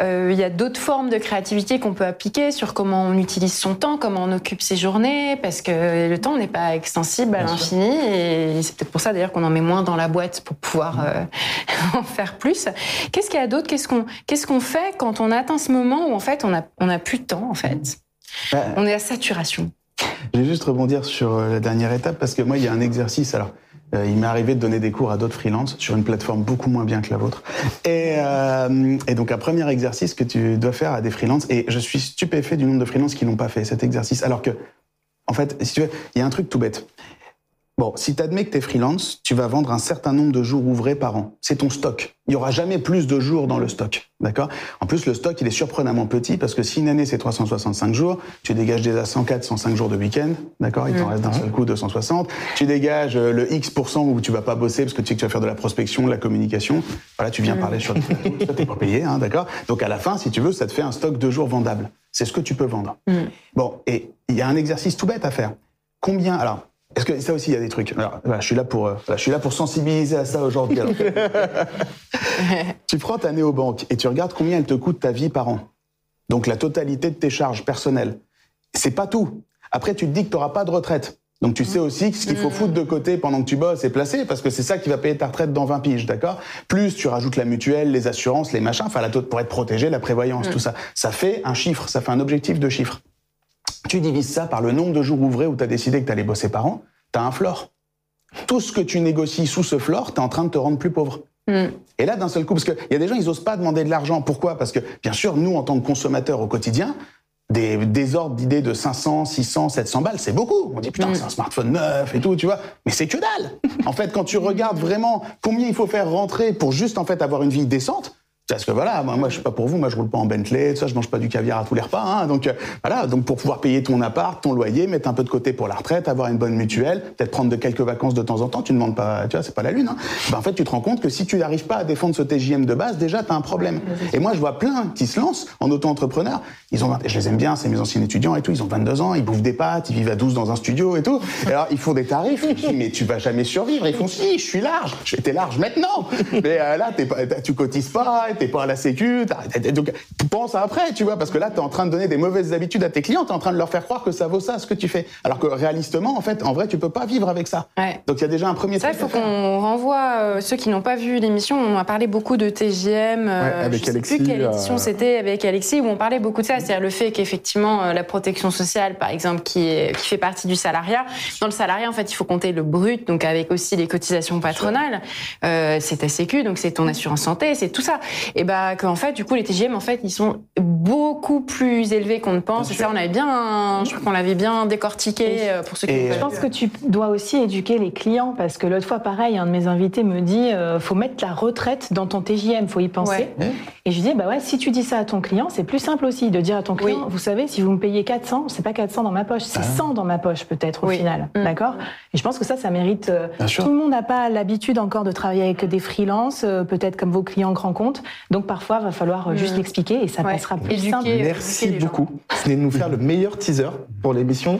euh, il y a d'autres formes de créativité qu'on peut appliquer sur comment on utilise son temps, comment on occupe ses journées? Parce que le temps n'est pas extensible à l'infini et c'est peut-être pour ça d'ailleurs qu'on en met moins dans la boîte pour pouvoir en faire plus. Qu'est-ce qu'il y a d'autre? Qu'est-ce qu'on qu'est-ce qu'on fait quand on atteint ce moment où en fait on a on a plus de temps en fait? Bah, On est à saturation. Je vais juste rebondir sur la dernière étape parce que moi il y a un exercice alors euh, il m'est arrivé de donner des cours à d'autres freelances sur une plateforme beaucoup moins bien que la vôtre. Et, euh, et, donc un premier exercice que tu dois faire à des freelances, et je suis stupéfait du nombre de freelances qui n'ont pas fait cet exercice, alors que, en fait, si tu veux, il y a un truc tout bête. Bon, si tu admets que tu es freelance, tu vas vendre un certain nombre de jours ouvrés par an. C'est ton stock. Il y aura jamais plus de jours dans le stock. D'accord? En plus, le stock, il est surprenamment petit parce que si une année, c'est 365 jours, tu dégages déjà 104, 105 jours de week-end. D'accord? Il t'en reste d'un seul coup 260. Tu dégages euh, le X% où tu vas pas bosser parce que tu sais que tu vas faire de la prospection, de la communication. Voilà, tu viens parler sur le plateau. Toi, t'es pas payé, hein, d'accord? Donc, à la fin, si tu veux, ça te fait un stock de jours vendables. C'est ce que tu peux vendre. Bon, et il y a un exercice tout bête à faire. Combien Alors, est-ce que ça aussi, il y a des trucs. Alors, voilà, je suis là pour, euh, voilà, je suis là pour sensibiliser à ça aujourd'hui. tu prends ta néobanque et tu regardes combien elle te coûte ta vie par an. Donc la totalité de tes charges personnelles. C'est pas tout. Après, tu te dis que tu n'auras pas de retraite. Donc tu sais aussi que ce qu'il faut foutre de côté pendant que tu bosses et placer, parce que c'est ça qui va payer ta retraite dans 20 piges, d'accord? Plus tu rajoutes la mutuelle, les assurances, les machins, enfin la taux pour être protégé, la prévoyance, tout ça. Ça fait un chiffre, ça fait un objectif de chiffre. Tu divises ça par le nombre de jours ouvrés où tu as décidé que tu allais bosser par an, tu as un floor. Tout ce que tu négocies sous ce floor, tu es en train de te rendre plus pauvre. Et là, d'un seul coup, parce qu'il y a des gens, ils osent pas demander de l'argent. Pourquoi? Parce que, bien sûr, nous, en tant que consommateurs au quotidien, des désordres d'idées de 500, 600, 700 balles, c'est beaucoup. On dit putain, c'est un smartphone neuf et tout, tu vois. Mais c'est que dalle. En fait, quand tu regardes vraiment combien il faut faire rentrer pour juste en fait avoir une vie décente, parce que voilà, moi, moi je suis pas pour vous, moi je roule pas en Bentley, tout ça, je mange pas du caviar à tous les repas, hein, donc euh, voilà, donc pour pouvoir payer ton appart, ton loyer, mettre un peu de côté pour la retraite, avoir une bonne mutuelle, peut-être prendre de quelques vacances de temps en temps, tu ne demandes pas, tu vois, c'est pas la lune. Hein. Ben, en fait, tu te rends compte que si tu n'arrives pas à défendre ce TJM de base, déjà tu as un problème. Et moi je vois plein qui se lancent en auto-entrepreneur, ils ont, 20 je les aime bien, c'est mes anciens étudiants et tout, ils ont 22 ans, ils bouffent des pâtes, ils vivent à 12 dans un studio et tout. Et alors ils font des tarifs, je dis, mais tu vas jamais survivre. Ils font si, je suis large, j'étais large maintenant, mais euh, là t'es pas, tu cotises pas, t'es pas à la sécu. Donc, pense après, tu vois, parce que là, tu es en train de donner des mauvaises habitudes à tes clients, tu es en train de leur faire croire que ça vaut ça, ce que tu fais. Alors que réalistement, en fait, en vrai, tu peux pas vivre avec ça. Ouais. Donc, il y a déjà un premier Ça, il truc faut à qu'on renvoie euh, ceux qui n'ont pas vu l'émission. On a parlé beaucoup de TGM. euh, Ouais, avec je sais Alexis, plus quelle euh, édition c'était avec Alexis où on parlait beaucoup de ça, c'est-à-dire le fait qu'effectivement euh, la protection sociale, par exemple, qui, est, qui fait partie du salariat. Dans le salariat, en fait, il faut compter le brut, donc avec aussi les cotisations patronales. Euh, c'est ta Sécu, donc c'est ton assurance santé, c'est tout ça. Et bah qu'en fait, du coup, les TGM, en fait, ils sont beaucoup plus élevés qu'on ne pense. Et ça, on avait bien, je crois qu'on l'avait bien décortiqué euh, pour ceux qui. Et, Je pense que tu dois aussi éduquer les clients parce que l'autre fois, pareil, un de mes invités me dit euh, faut mettre la retraite dans ton TJM, faut y penser. Ouais. Et je lui dis bah ouais, si tu dis ça à ton client, c'est plus simple aussi de dire à ton client Oui. vous savez, si vous me payez 400, c'est pas 400 dans ma poche, c'est 100 dans ma poche peut-être au Oui. final, Mm. d'accord? Et je pense que ça, ça mérite. euh, sûr. tout le monde n'a pas l'habitude encore de travailler avec des freelances, euh, peut-être comme vos clients grands comptes. Donc parfois, va falloir euh, juste Mm. l'expliquer et ça Ouais. passera plus Éduquer, simple. Merci éduquer beaucoup. Venez de nous faire le meilleur teaser pour l'émission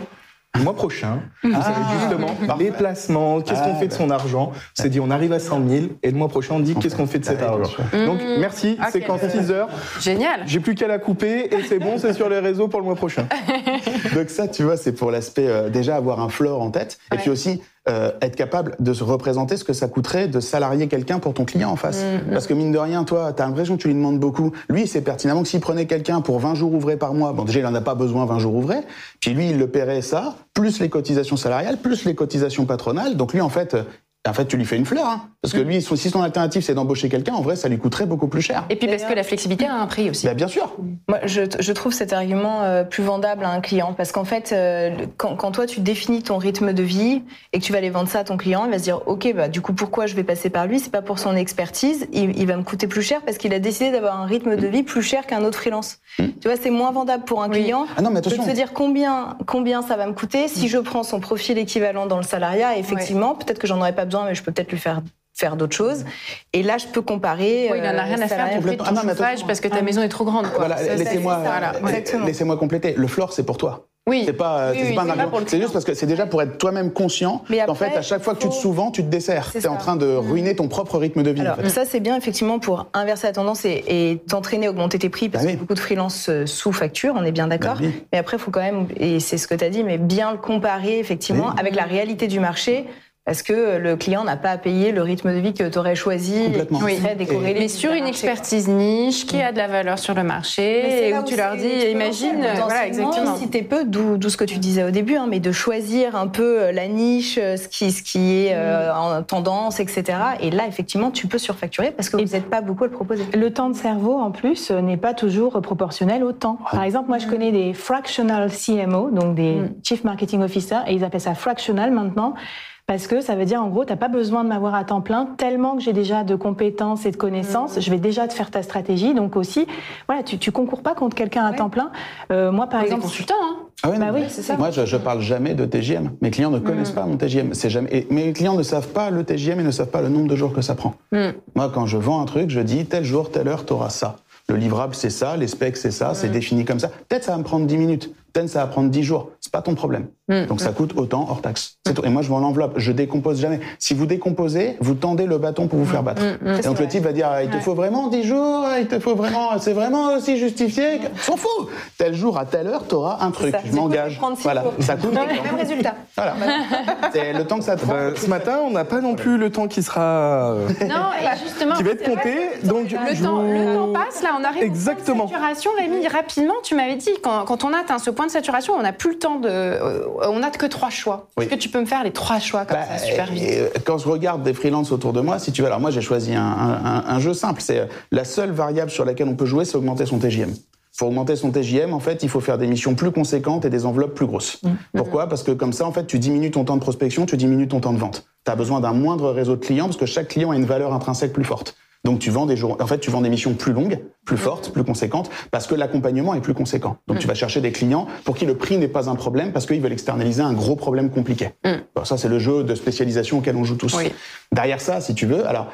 du mois prochain. Vous savez justement les placements, qu'est-ce qu'on Ah, fait de son argent? On s'est dit on arrive à 100 000 et le mois prochain on dit qu'est-ce qu'on fait de cet argent? sûr. Donc merci, Ok. séquence teaser. Génial. J'ai plus qu'à la couper et c'est bon, c'est sur les réseaux pour le mois prochain. Donc ça, tu vois, c'est pour l'aspect euh, déjà avoir un floor en tête, et puis aussi euh, être capable de se représenter ce que ça coûterait de salarier quelqu'un pour ton client en face. Mm, Parce que mine de rien, toi, t'as l'impression que tu lui demandes beaucoup. Lui, c'est pertinemment que s'il prenait quelqu'un pour 20 jours ouvrés par mois, bon déjà il en a pas besoin 20 jours ouvrés, puis lui il le paierait ça, plus les cotisations salariales, plus les cotisations patronales. Donc lui en fait, euh, en fait tu lui fais une fleur, hein. parce que lui, son- si son alternative c'est d'embaucher quelqu'un, en vrai ça lui coûterait beaucoup plus cher. Et puis parce que la flexibilité a un prix aussi. Bah, bien sûr. Moi, je, je trouve cet argument euh, plus vendable à un client parce qu'en fait, euh, quand, quand toi tu définis ton rythme de vie et que tu vas aller vendre ça à ton client, il va se dire ok, bah du coup pourquoi je vais passer par lui? C'est pas pour son expertise, il, il va me coûter plus cher parce qu'il a décidé d'avoir un rythme de vie plus cher qu'un autre freelance. Tu vois, c'est moins vendable pour un Oui. client Ah non, mais que de attention. se dire combien combien ça va me coûter si je prends son profil équivalent dans le salariat. Effectivement, peut-être que j'en aurais pas besoin, mais je peux peut-être lui faire faire d'autres choses. Et là, je peux comparer. Oui, il en a euh, rien à faire ton Ah non, mais parce que ta maison est trop grande. Quoi. Voilà, laissez-moi euh, laissez-moi compléter. Le floor, c'est pour toi. Oui. C'est pas, Oui, c'est oui, pas un c'est juste parce que c'est déjà pour être toi-même conscient Mais qu'en après, fait, à chaque fois que tu te souvent, tu te desserres. C'est T'es en train de ruiner ton propre rythme de vie. Alors en fait. ça c'est bien effectivement pour inverser la tendance et, t'entraîner à augmenter tes prix parce Bah que oui. beaucoup de freelance euh, sous-facturent, on est bien d'accord. Bah oui. Mais après il faut quand même, et c'est ce que tu as dit, mais bien le comparer effectivement Oui. avec la réalité du marché parce que le client n'a pas à payer le rythme de vie que tu aurais choisi Oui. décorrélé Mais sur une expertise niche qui a de la valeur sur le marché et où tu leur dis, imagine, lancer voilà, exactement. Si t'es peu, d'où d'où ce que tu disais au début, hein, mais de choisir un peu euh, la niche, euh, ce qui, ce qui est euh, en tendance, etc. Et là, effectivement, tu peux surfacturer parce que Et- vous n'êtes pas beaucoup à le proposer. Le temps de cerveau, en plus, euh, n'est pas toujours proportionnel au temps. Par exemple, moi, je connais des fractional CMO, donc des Mm. Chief Marketing Officer, et ils appellent ça fractional maintenant. Parce que ça veut dire en gros, tu n'as pas besoin de m'avoir à temps plein tellement que j'ai déjà de compétences et de connaissances. Mm. Je vais déjà te faire ta stratégie. Donc aussi, voilà, tu, tu concours pas contre quelqu'un à temps plein. Euh, moi, par exemple, consultant. Hein. Ah oui, bah oui, c'est ça. Moi, je, je parle jamais de TGM. Mes clients ne connaissent mm. pas mon TGM. C'est jamais. Et mes clients ne savent pas le TGM et ne savent pas le nombre de jours que ça prend. Mm. Moi, quand je vends un truc, je dis tel jour, telle heure, tu auras ça. Le livrable, c'est ça, les specs, c'est ça, c'est défini comme ça. Peut-être ça va me prendre 10 minutes, peut-être ça va prendre 10 jours. C'est pas ton problème. Mm. Donc ça coûte autant hors taxe. C'est tout. Et moi, je vends l'enveloppe. Je décompose jamais. Si vous décomposez, vous tendez le bâton pour vous faire battre. Mm, mm. Et donc le type va dire, il te faut vraiment 10 jours, il te faut vraiment, c'est vraiment aussi justifié. S'en fout. Tel jour à telle heure, tu auras un truc. Je m'engage. Voilà. Ça coûte. le même résultat. Voilà. c'est le temps que ça te bah, ce matin, on n'a pas non plus le temps qui sera. Euh, non, et justement. Qui va être compté. Donc le, temps, le temps passe. Là, on arrive. Exactement. Saturation, Rémi, rapidement, tu m'avais dit quand, quand on atteint ce point de saturation, on n'a plus le temps de, euh, on n'a que trois choix. Est-ce que tu peux me faire les trois choix comme bah, ça, super vite euh, Quand je regarde des freelances autour de moi, si tu veux, alors moi j'ai choisi un, jeu simple. C'est euh, la seule variable sur laquelle on peut jouer, c'est augmenter son TJM. Pour augmenter son TJM, en fait, il faut faire des missions plus conséquentes et des enveloppes plus grosses. Mmh. Pourquoi? Parce que comme ça, en fait, tu diminues ton temps de prospection, tu diminues ton temps de vente. Tu as besoin d'un moindre réseau de clients parce que chaque client a une valeur intrinsèque plus forte. Donc tu vends des jours, en fait, tu vends des missions plus longues, plus fortes, plus conséquentes, parce que l'accompagnement est plus conséquent. Donc tu vas chercher des clients pour qui le prix n'est pas un problème, parce qu'ils veulent externaliser un gros problème compliqué. Mm. ça, c'est le jeu de spécialisation auquel on joue tous. Derrière ça, si tu veux, alors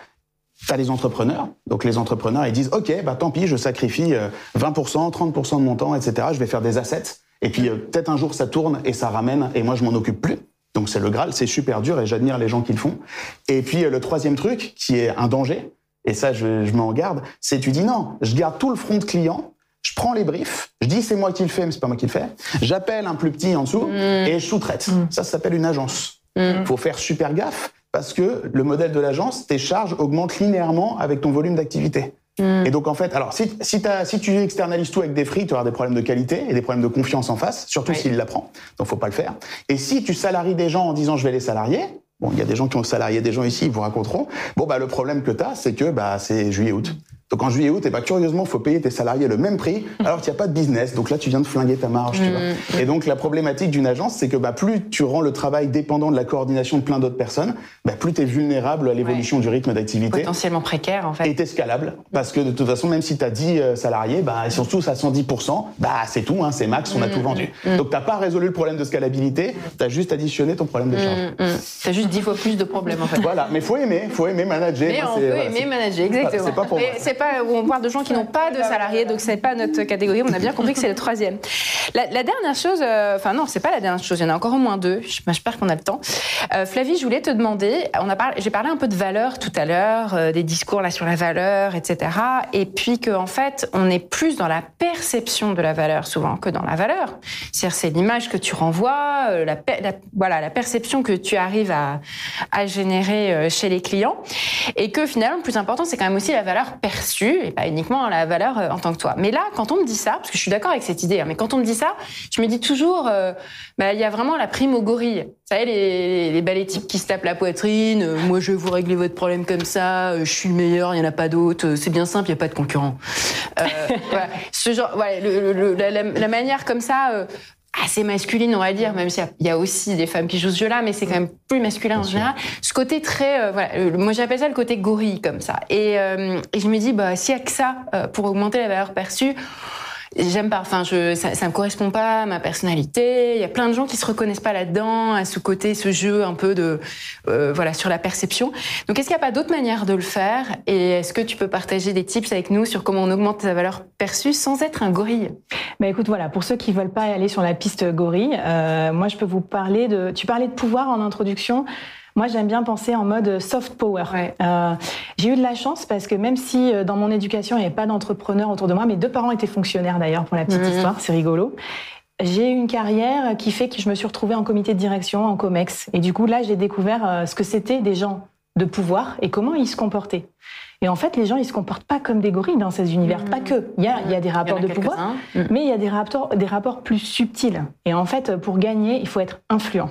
tu as les entrepreneurs. Donc les entrepreneurs, ils disent, OK, bah tant pis, je sacrifie 20%, euh, 30% de mon temps, etc. Je vais faire des assets. Et puis euh, peut-être un jour ça tourne et ça ramène, et moi je m'en occupe plus. Donc c'est le Graal, c'est super dur et j'admire les gens qui le font. Et puis euh, le troisième truc, qui est un danger, et ça je, je m'en garde, c'est tu dis non, je garde tout le front de client, je prends les briefs, je dis c'est moi qui le fais, mais c'est pas moi qui le fais. J'appelle un plus petit en dessous mm. et je sous-traite. Mm. Ça, ça s'appelle une agence. Il mm. faut faire super gaffe parce que le modèle de l'agence, tes charges augmentent linéairement avec ton volume d'activité. Et donc en fait, alors si, si, si tu externalises tout avec des frites, tu auras des problèmes de qualité et des problèmes de confiance en face, surtout s'il l'apprend. Donc faut pas le faire. Et si tu salaries des gens en disant je vais les salarier, Bon, il y a des gens qui ont salarié des gens ici, ils vous raconteront. Bon, bah, le problème que tu as, c'est que bah, c'est juillet-août. Donc en juillet août, et eh bah, curieusement, il faut payer tes salariés le même prix, alors qu'il n'y a pas de business. Donc là, tu viens de flinguer ta marge. Tu vois. Mm. Et donc la problématique d'une agence, c'est que bah, plus tu rends le travail dépendant de la coordination de plein d'autres personnes, bah, plus tu es vulnérable à l'évolution du rythme d'activité. Potentiellement précaire, en fait. Et escalable. Parce que de toute façon, même si tu as 10 salariés, bah, ils sont tous à 110%, bah, c'est tout, hein, c'est max, on a mm, tout vendu. Mm, donc tu n'as pas résolu le problème de scalabilité, tu as juste additionné ton problème de charge. Tu as juste 10 fois plus de problèmes, en fait. Voilà, mais faut aimer, faut aimer manager. Mais on peut aimer manager, exactement. Pas où on parle de gens qui n'ont pas de salariés, donc c'est pas notre catégorie. On a bien compris que c'est le troisième. La, dernière chose, euh, enfin non, c'est pas la dernière chose. Il y en a encore au moins deux. J'espère qu'on a le temps. Euh, Flavie, je voulais te demander. On a parlé, j'ai parlé un peu de valeur tout à l'heure, euh, des discours là sur la valeur, etc. Et puis que en fait, on est plus dans la perception de la valeur souvent que dans la valeur. C'est-à-dire, c'est l'image que tu renvoies, la, voilà, la perception que tu arrives à, à générer chez les clients, et que finalement, le plus important, c'est quand même aussi la valeur perçue et pas uniquement la valeur euh, en tant que toi. Mais là, quand on me dit ça, parce que je suis d'accord avec cette idée, hein, mais quand on me dit ça, je me dis toujours, euh, bah, il y a vraiment la prime au gorille. Vous savez, les, les balais qui se tapent la poitrine, euh, moi je vais vous régler votre problème comme ça, je suis le meilleur, il n'y en a pas d'autre, c'est bien simple, il n'y a pas de concurrent. Ce genre, la, manière comme ça, assez masculine, on va dire, même s'il y, a aussi des femmes qui jouent ce jeu-là, mais c'est quand même plus masculin en général. Ce côté très, euh, voilà, euh, moi j'appelle ça le côté gorille comme ça. Et, euh, et je me dis, bah s'il y a que ça pour augmenter la valeur perçue, j'aime pas. Enfin, je, ça, ça me correspond pas à ma personnalité. Il y a plein de gens qui se reconnaissent pas là-dedans, à ce côté, ce jeu un peu de, euh, voilà, sur la perception. Donc, est-ce qu'il n'y a pas d'autre manière de le faire? Et est-ce que tu peux partager des tips avec nous sur comment on augmente sa valeur perçue sans être un gorille? Bah, écoute, voilà, pour ceux qui veulent pas aller sur la piste gorille, euh, moi, je peux vous parler de. Tu parlais de pouvoir en introduction. Moi, j'aime bien penser en mode soft power. Euh, j'ai eu de la chance parce que même si euh, dans mon éducation, il n'y avait pas d'entrepreneurs autour de moi, mes deux parents étaient fonctionnaires d'ailleurs, pour la petite mhm. histoire, c'est rigolo. J'ai eu une carrière qui fait que je me suis retrouvée en comité de direction, en COMEX. Et du coup, là, j'ai découvert euh, ce que c'était des gens de pouvoir et comment ils se comportaient. Et en fait, les gens, ils se comportent pas comme des gorilles dans ces univers. Pas que. Il y a, il y a des rapports de pouvoir, mais il y a des rapports, des rapports plus subtils. Et en fait, pour gagner, il faut être influent.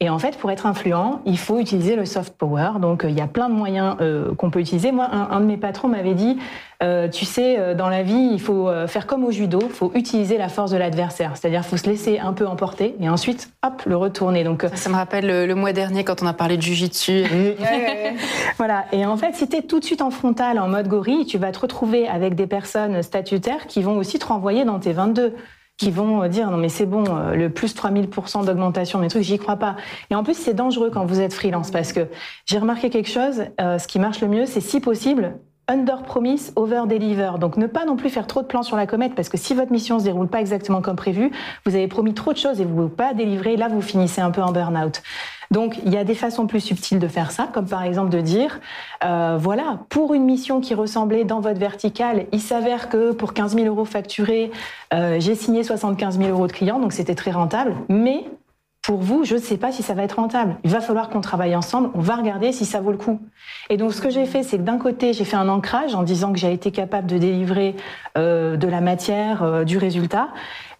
Et en fait, pour être influent, il faut utiliser le soft power. Donc, euh, il y a plein de moyens euh, qu'on peut utiliser. Moi, un, de mes patrons m'avait dit, euh, tu sais, dans la vie, il faut faire comme au judo, il faut utiliser la force de l'adversaire. C'est-à-dire, il faut se laisser un peu emporter et ensuite, hop, le retourner. Donc, ça, me rappelle le, mois dernier quand on a parlé de jujitsu. voilà. Et en fait, si tu es tout de suite en frontal, en mode gorille, tu vas te retrouver avec des personnes statutaires qui vont aussi te renvoyer dans tes 22 qui vont dire non mais c'est bon, euh, le plus 3000% d'augmentation, mes trucs, j'y crois pas. Et en plus, c'est dangereux quand vous êtes freelance parce que j'ai remarqué quelque chose, euh, ce qui marche le mieux, c'est si possible, under promise, over deliver. Donc ne pas non plus faire trop de plans sur la comète parce que si votre mission se déroule pas exactement comme prévu, vous avez promis trop de choses et vous ne pouvez pas délivrer, là vous finissez un peu en burn-out. Donc il y a des façons plus subtiles de faire ça, comme par exemple de dire, euh, voilà, pour une mission qui ressemblait dans votre verticale, il s'avère que pour 15 000 euros facturés, euh, j'ai signé 75 000 euros de clients, donc c'était très rentable, mais pour vous, je ne sais pas si ça va être rentable. Il va falloir qu'on travaille ensemble, on va regarder si ça vaut le coup. Et donc ce que j'ai fait, c'est que d'un côté, j'ai fait un ancrage en disant que j'ai été capable de délivrer euh, de la matière, euh, du résultat,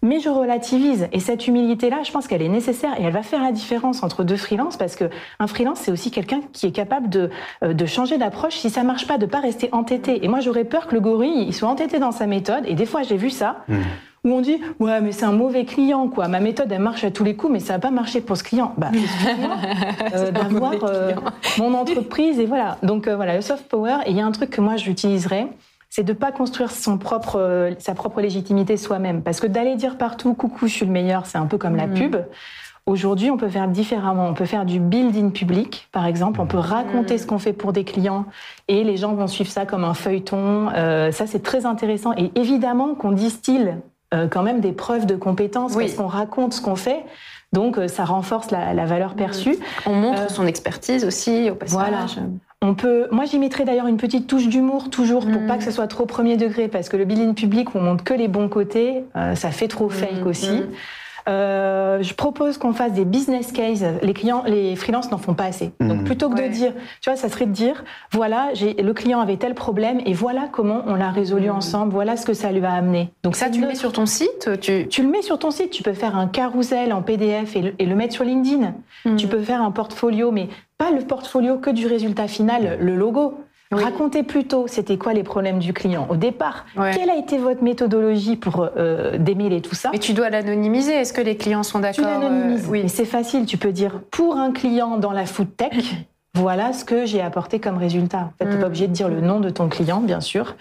mais je relativise. Et cette humilité-là, je pense qu'elle est nécessaire et elle va faire la différence entre deux freelances parce que un freelance, c'est aussi quelqu'un qui est capable de, euh, de changer d'approche si ça marche pas, de pas rester entêté. Et moi, j'aurais peur que le gorille, il soit entêté dans sa méthode. Et des fois, j'ai vu ça. Mmh où on dit ouais mais c'est un mauvais client quoi. Ma méthode elle marche à tous les coups mais ça n'a pas marché pour ce client. Bah excuse-moi euh, d'avoir euh, mon entreprise et voilà. Donc euh, voilà le soft power et il y a un truc que moi j'utiliserais c'est de pas construire son propre sa propre légitimité soi-même parce que d'aller dire partout coucou je suis le meilleur c'est un peu comme la mm. pub. Aujourd'hui, on peut faire différemment. On peut faire du build-in public, par exemple. On peut raconter mm. ce qu'on fait pour des clients et les gens vont suivre ça comme un feuilleton. ça, c'est très intéressant. Et évidemment qu'on distille euh, quand même des preuves de compétences parce qu'on raconte ce qu'on fait. Donc, euh, ça renforce la, valeur perçue. On montre euh, son expertise aussi au passage. Voilà. On peut, moi, j'y mettrais d'ailleurs une petite touche d'humour toujours pour mm. pas que ce soit trop premier degré parce que le billing public on montre que les bons côtés, ça fait trop fake mm. aussi. Mm. Euh, je propose qu'on fasse des business cases. Les clients, les freelances n'en font pas assez. Donc mmh. plutôt que de dire, tu vois, ça serait de dire, voilà, le client avait tel problème et voilà comment on l'a résolu mmh. ensemble. Voilà ce que ça lui a amené. Donc ça, tu le mets sur ton site. Tu... tu le mets sur ton site. Tu peux faire un carousel en PDF et le, mettre sur LinkedIn. Mmh. Tu peux faire un portfolio, mais pas le portfolio que du résultat final, le logo. Racontez plutôt, c'était quoi les problèmes du client au départ Quelle a été votre méthodologie pour euh, démêler tout ça Mais tu dois l'anonymiser. Est-ce que les clients sont d'accord Tu l'anonymises. Euh, oui, c'est facile. Tu peux dire pour un client dans la food tech. voilà ce que j'ai apporté comme résultat. En fait, tu n'es pas mm. obligé de dire le nom de ton client, bien sûr.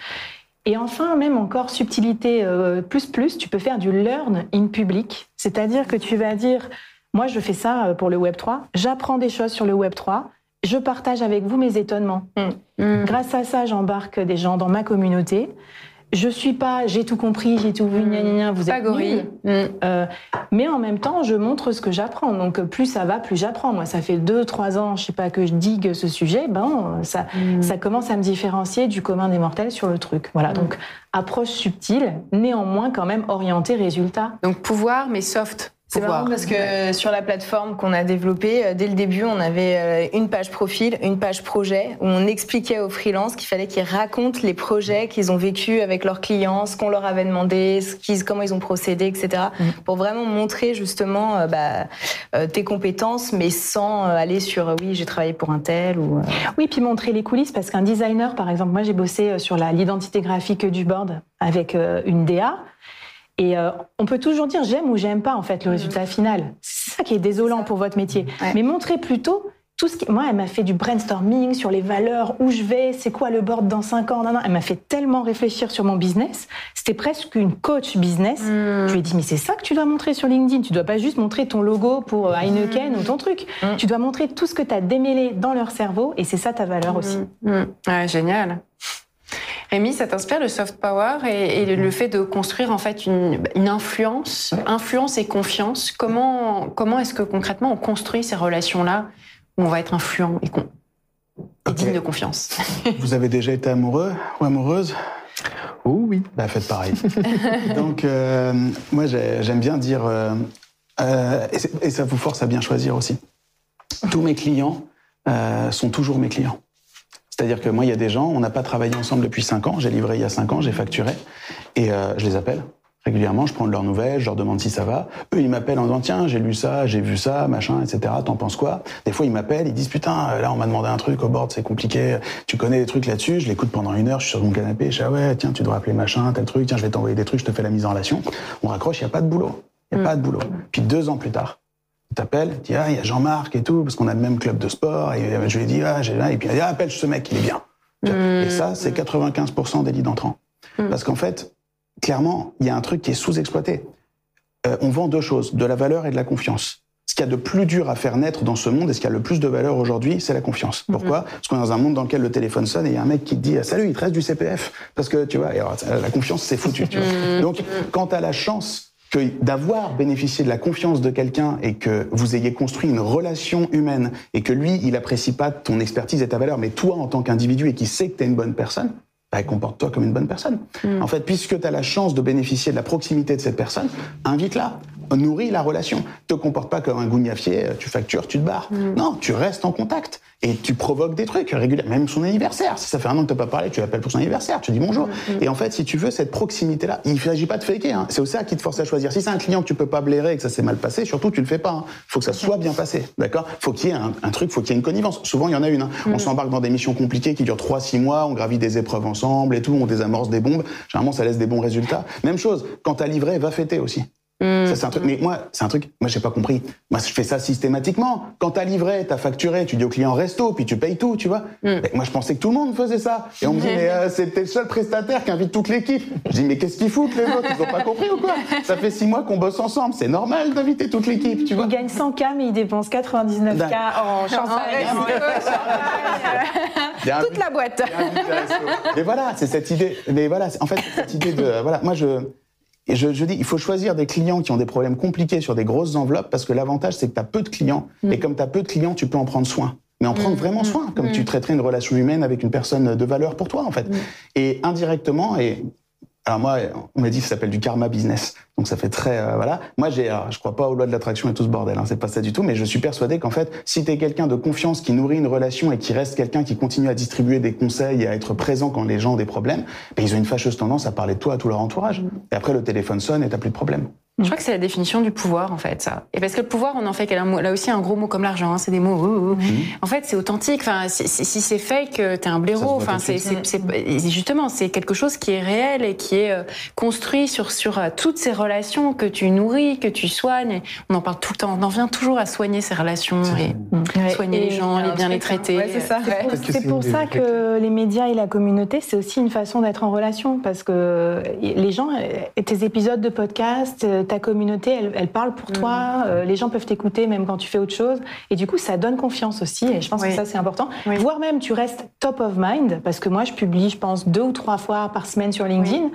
Et enfin, même encore subtilité euh, plus plus, tu peux faire du learn in public, c'est-à-dire que tu vas dire, moi je fais ça pour le Web 3, j'apprends des choses sur le Web 3, je partage avec vous mes étonnements. Mm. Mm. Grâce à ça, j'embarque des gens dans ma communauté. Je suis pas, j'ai tout compris, j'ai tout vu, mm. vous êtes gorille. Euh, mais en même temps, je montre ce que j'apprends. Donc plus ça va, plus j'apprends. Moi, ça fait deux, trois ans, je sais pas que je digue ce sujet. Ben ça, ça commence à me différencier du commun des mortels sur le truc. Voilà. Donc approche subtile, néanmoins quand même orientée résultat. Donc pouvoir, mais soft. C'est marrant parce que sur la plateforme qu'on a développée, euh, dès le début, on avait euh, une page profil, une page projet, où on expliquait aux freelances qu'il fallait qu'ils racontent les projets qu'ils ont vécus avec leurs clients, ce qu'on leur avait demandé, ce comment ils ont procédé, etc. Mm. Pour vraiment montrer justement euh, bah, tes compétences, mais sans aller sur oui, j'ai travaillé pour un tel ou. Oui, puis montrer les coulisses parce qu'un designer, par exemple, moi j'ai bossé sur l'identité graphique du board avec une DA. Et euh, on peut toujours dire j'aime ou j'aime pas en fait le mm. résultat final. C'est ça qui est désolant pour votre métier. Mais montrez plutôt tout ce qui. Moi, elle m'a fait du brainstorming sur les valeurs, où je vais, c'est quoi le board dans 5 ans. Non, non. Elle m'a fait tellement réfléchir sur mon business. C'était presque une coach business. Mm. Je lui ai dit mais c'est ça que tu dois montrer sur LinkedIn. Tu dois pas juste montrer ton logo pour euh, Heineken mm. ou ton truc. Tu dois montrer tout ce que tu as démêlé dans leur cerveau et c'est ça ta valeur aussi. Ouais, génial. Rémi, ça t'inspire le soft power et, le fait de construire en fait une, influence, influence et confiance? Comment, comment est-ce que concrètement on construit ces relations-là où on va être influent et, digne de confiance? Vous avez déjà été amoureux ou amoureuse? Oh oui. Bah faites pareil. Donc euh, moi j'aime bien dire euh, euh, et, ça vous force à bien choisir aussi. Tous mes clients sont toujours mes clients. C'est-à-dire que moi, il y a des gens, on n'a pas travaillé ensemble depuis 5 ans, j'ai livré il y a 5 ans, j'ai facturé, et euh, je les appelle. Régulièrement, je prends de leurs nouvelles, je leur demande si ça va. Eux, ils m'appellent en disant tiens, j'ai lu ça, j'ai vu ça, machin, etc. T'en penses quoi? Des fois, ils m'appellent, ils disent putain, là, on m'a demandé un truc au board, c'est compliqué. Tu connais des trucs là-dessus? Je l'écoute pendant une heure, je suis sur mon canapé, je dis ah ouais, tiens, tu dois appeler machin, tel truc, tiens, je vais t'envoyer des trucs, je te fais la mise en relation. On raccroche, il y a pas de boulot, il y a mm. pas de boulot. Puis deux ans plus tard, il t'appelle, il dit ah, il y a Jean-Marc et tout, parce qu'on a le même club de sport. Et je lui ai dit ah, j'ai et puis il dit ah, appelle ce mec, il est bien. Et ça, c'est 95% des leads entrants. Mm. Parce qu'en fait, clairement, il y a un truc qui est sous-exploité. Euh, on vend deux choses, de la valeur et de la confiance. Ce qu'il y a de plus dur à faire naître dans ce monde et ce qui a le plus de valeur aujourd'hui, c'est la confiance. Mhm. Pourquoi? Parce qu'on est dans un monde dans lequel le téléphone sonne et il y a un mec qui te dit Salut, il te reste du CPF. Parce que, tu vois, la confiance, c'est foutu. Tu vois. Donc, quand tu as la chance d'avoir bénéficié de la confiance de quelqu'un et que vous ayez construit une relation humaine et que lui, il apprécie pas ton expertise et ta valeur, mais toi, en tant qu'individu et qui sait que tu es une bonne personne, bah, comporte-toi comme une bonne personne. Mm. En fait, puisque tu as la chance de bénéficier de la proximité de cette personne, invite-la nourris la relation. Te comporte pas comme un gougnafier, tu factures, tu te barres. Mm. Non, tu restes en contact et tu provoques des trucs régulièrement. Même son anniversaire, si ça fait un an que t'as pas parlé, tu l'appelles pour son anniversaire, tu dis bonjour. Mm. Et en fait, si tu veux cette proximité-là, il ne s'agit pas de faker. Hein. C'est aussi ça qui te force à choisir. Si c'est un client que tu peux pas blairer et que ça s'est mal passé, surtout tu le fais pas. Il hein. faut que ça soit bien passé, d'accord? Faut qu'il y ait un, truc, faut qu'il y ait une connivence. Souvent, il y en a une. Hein. On mm. s'embarque dans des missions compliquées qui durent 3-6 mois, on gravit des épreuves ensemble et tout, on désamorce des bombes. Généralement, ça laisse des bons résultats. Même chose, quand t'as livré, va fêter aussi. Mm. Ça, c'est un truc. Mais moi, c'est un truc. Moi, j'ai pas compris. Moi, je fais ça systématiquement. Quand t'as livré, t'as facturé, tu dis au client resto, puis tu payes tout, tu vois. Mm. moi, je pensais que tout le monde faisait ça. Et on me dit, mais euh, c'était le seul prestataire qui invite toute l'équipe. Je dis, mais qu'est-ce qu'ils foutent les autres? Ils ont pas compris ou quoi? Ça fait six mois qu'on bosse ensemble. C'est normal d'inviter toute l'équipe, tu vois. Il gagne 100 k, mais il dépense 99 k en champagne. toute la boîte. mais voilà, c'est cette idée. Mais voilà, en fait, cette idée de voilà. Moi, je et je, je, dis, il faut choisir des clients qui ont des problèmes compliqués sur des grosses enveloppes parce que l'avantage, c'est que tu as peu de clients. Mm. Et comme tu as peu de clients, tu peux en prendre soin. Mais en prendre mm. vraiment soin, comme mm. tu traiterais une relation humaine avec une personne de valeur pour toi, en fait. Et indirectement, et alors moi, on m'a dit que ça s'appelle du karma business. Donc ça fait très euh, voilà. Moi j'ai, je crois pas aux lois de l'attraction et tout ce bordel. Hein, c'est pas ça du tout. Mais je suis persuadé qu'en fait, si t'es quelqu'un de confiance qui nourrit une relation et qui reste quelqu'un qui continue à distribuer des conseils et à être présent quand les gens ont des problèmes, ben, ils ont une fâcheuse tendance à parler de toi à tout leur entourage. Et après le téléphone sonne et t'as plus de problème. Je crois que c'est la définition du pouvoir, en fait, ça. Et parce que le pouvoir, on en fait là aussi un gros mot comme l'argent, hein, c'est des mots. En fait, c'est authentique. Enfin, si, c'est fake, euh, t'es un blaireau. Enfin, c'est justement, c'est quelque chose qui est réel et qui est euh, construit sur sur euh, toutes ces relations que tu nourris, que tu soignes. On en parle tout le temps. On en vient toujours à soigner ces relations et soigner les gens, les bien les traiter. c'est ça. C'est pour, ça que les médias et la communauté, c'est aussi une façon d'être en relation parce que les gens, tes épisodes de podcast ta communauté, elle, parle pour toi, mm. euh, les gens peuvent t'écouter même quand tu fais autre chose, et du coup, ça donne confiance aussi, et je pense que ça, c'est important. Voire même, tu restes top of mind, parce que moi, je publie, je pense, deux ou trois fois par semaine sur LinkedIn,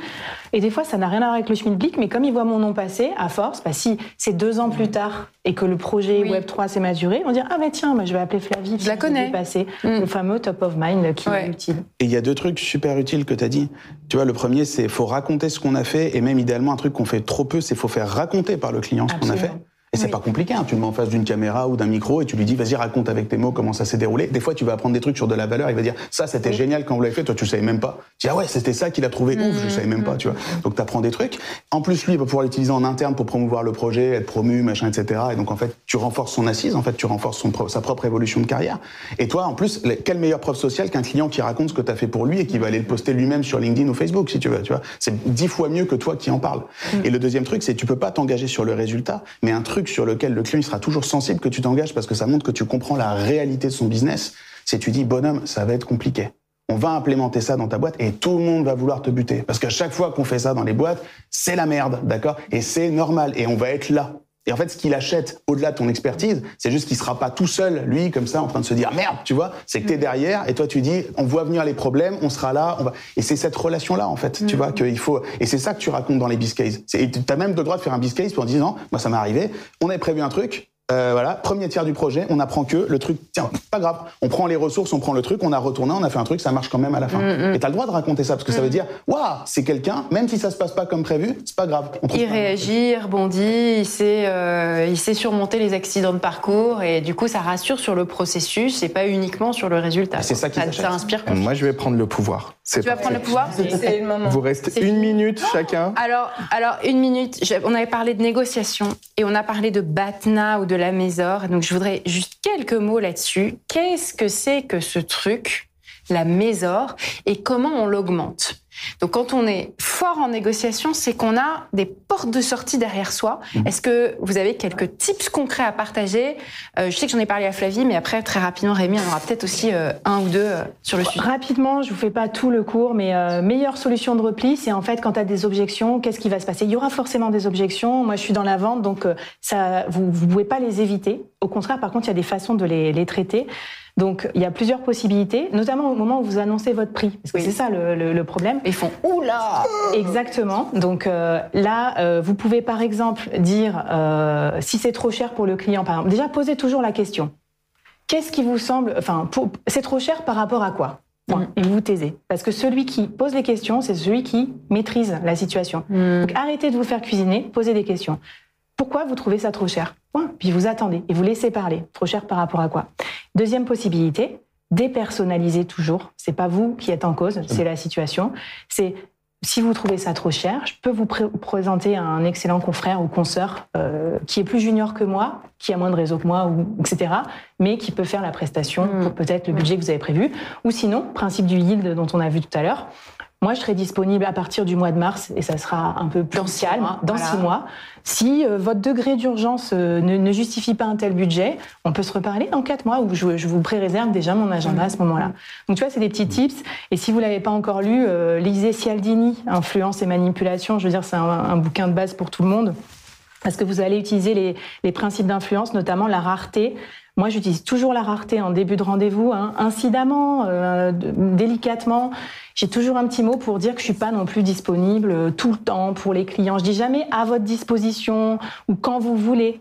et des fois, ça n'a rien à voir avec le Schmidblick, mais comme ils voient mon nom passer, à force, bah, si c'est deux ans plus tard et que le projet Web3 s'est maturé, on dit ah mais tiens, je vais appeler Flavie. Je la connais. Passer mm. le fameux top of mind qui est utile. Et il y a deux trucs super utiles que tu as dit. Tu vois, le premier, c'est faut raconter ce qu'on a fait, et même idéalement un truc qu'on fait trop peu, c'est faut faire raconter par le client ce qu'on a fait. Et c'est pas compliqué, hein. tu le mets en face d'une caméra ou d'un micro et tu lui dis vas-y raconte avec tes mots comment ça s'est déroulé. Des fois tu vas apprendre des trucs sur de la valeur, il va dire ça c'était génial quand vous l'avez fait, toi tu savais même pas. Tu dis ah ouais c'était ça qu'il a trouvé ouf, je savais même pas, tu vois. Donc tu apprends des trucs. En plus lui il va pouvoir l'utiliser en interne pour promouvoir le projet, être promu, machin, etc. Et donc en fait tu renforces son assise, en fait tu renforces son, sa propre évolution de carrière. Et toi en plus quelle meilleure preuve sociale qu'un client qui raconte ce que tu as fait pour lui et qui va aller le poster lui-même sur LinkedIn ou Facebook si tu veux, tu vois. C'est dix fois mieux que toi qui en parle. Mm. Et le deuxième truc c'est tu peux pas t'engager sur le résultat, mais un truc sur lequel le client sera toujours sensible que tu t'engages parce que ça montre que tu comprends la réalité de son business. C'est tu dis, bonhomme, ça va être compliqué. On va implémenter ça dans ta boîte et tout le monde va vouloir te buter. Parce qu'à chaque fois qu'on fait ça dans les boîtes, c'est la merde, d'accord? Et c'est normal. Et on va être là. Et en fait, ce qu'il achète au-delà de ton expertise, c'est juste qu'il sera pas tout seul, lui, comme ça, en train de se dire merde, tu vois. C'est que tu es derrière et toi, tu dis on voit venir les problèmes, on sera là, on va. Et c'est cette relation-là, en fait, tu vois, mm. qu'il faut. Et c'est ça que tu racontes dans les biz cases. Tu as même le droit de faire un biz case pour dire non, moi, ça m'est arrivé. On avait prévu un truc, Euh, voilà, premier tiers du projet, on apprend que le truc, tiens, pas grave, on prend les ressources, on prend le truc, on a retourné, on a fait un truc, ça marche quand même à la fin. Mm, mm. Et t'as le droit de raconter ça parce que ça veut dire, waouh, c'est quelqu'un, même si ça se passe pas comme prévu, c'est pas grave. il réagit, il rebondit, il sait, euh, il sait surmonter les accidents de parcours et du coup ça rassure sur le processus et pas uniquement sur le résultat. C'est ça qui ça, ça inspire. Moi je vais prendre le pouvoir. Tu vas prendre le pouvoir C'est le moment. Vous restez une minute chacun. Alors, alors une minute. On avait parlé de négociation et on a parlé de Batna ou de la Mésor. Donc je voudrais juste quelques mots là-dessus. Qu'est-ce que c'est que ce truc, la Mésor, et comment on l'augmente donc quand on est fort en négociation, c'est qu'on a des portes de sortie derrière soi. Mmh. Est-ce que vous avez quelques tips concrets à partager? Euh, Je sais que j'en ai parlé à Flavie, mais après, très rapidement, Rémi, on aura peut-être aussi euh, un ou deux euh, sur le sujet. Rapidement, je vous fais pas tout le cours, mais meilleure solution de repli, c'est en fait quand tu as des objections, qu'est-ce qui va se passer? Il y aura forcément des objections. Moi, je suis dans la vente, donc ça, vous ne pouvez pas les éviter. Au contraire, par contre, il y a des façons de les, les traiter. Donc, il y a plusieurs possibilités, notamment au moment où vous annoncez votre prix, parce que c'est ça le, problème. Ils font oula. Exactement. Donc euh, là, euh, vous pouvez par exemple dire euh, si c'est trop cher pour le client. Par exemple, déjà posez toujours la question. Qu'est-ce qui vous semble, enfin, c'est trop cher par rapport à quoi? Mm. Et vous taisez. Parce que celui qui pose les questions, c'est celui qui maîtrise la situation. Mm. Donc arrêtez de vous faire cuisiner, posez des questions. Pourquoi vous trouvez ça trop cher? Puis vous attendez et vous laissez parler. Trop cher par rapport à quoi? Deuxième possibilité, dépersonnaliser toujours. C'est pas vous qui êtes en cause, c'est la situation. C'est si vous trouvez ça trop cher, je peux vous présenter un excellent confrère ou consoeur euh, qui est plus junior que moi, qui a moins de réseau que moi, ou, etc., mais qui peut faire la prestation mmh. pour peut-être le budget que vous avez prévu. Ou sinon, principe du yield dont on a vu tout à l'heure, moi, je serai disponible à partir du mois de mars et ça sera un peu plus calme, dans six mois. Si euh, votre degré d'urgence euh, ne, justifie pas un tel budget, on peut se reparler dans quatre mois où je, vous pré-réserve déjà mon agenda à ce moment-là. Donc tu vois, c'est des petits tips. Et si vous l'avez pas encore lu, euh, lisez Cialdini, Influence et manipulation. Je veux dire, c'est un, bouquin de base pour tout le monde. Parce que vous allez utiliser les, les principes d'influence, notamment la rareté, moi, j'utilise toujours la rareté en début de rendez-vous, hein, incidemment, euh, délicatement. J'ai toujours un petit mot pour dire que je suis pas non plus disponible euh, tout le temps pour les clients. Je dis jamais à votre disposition ou quand vous voulez.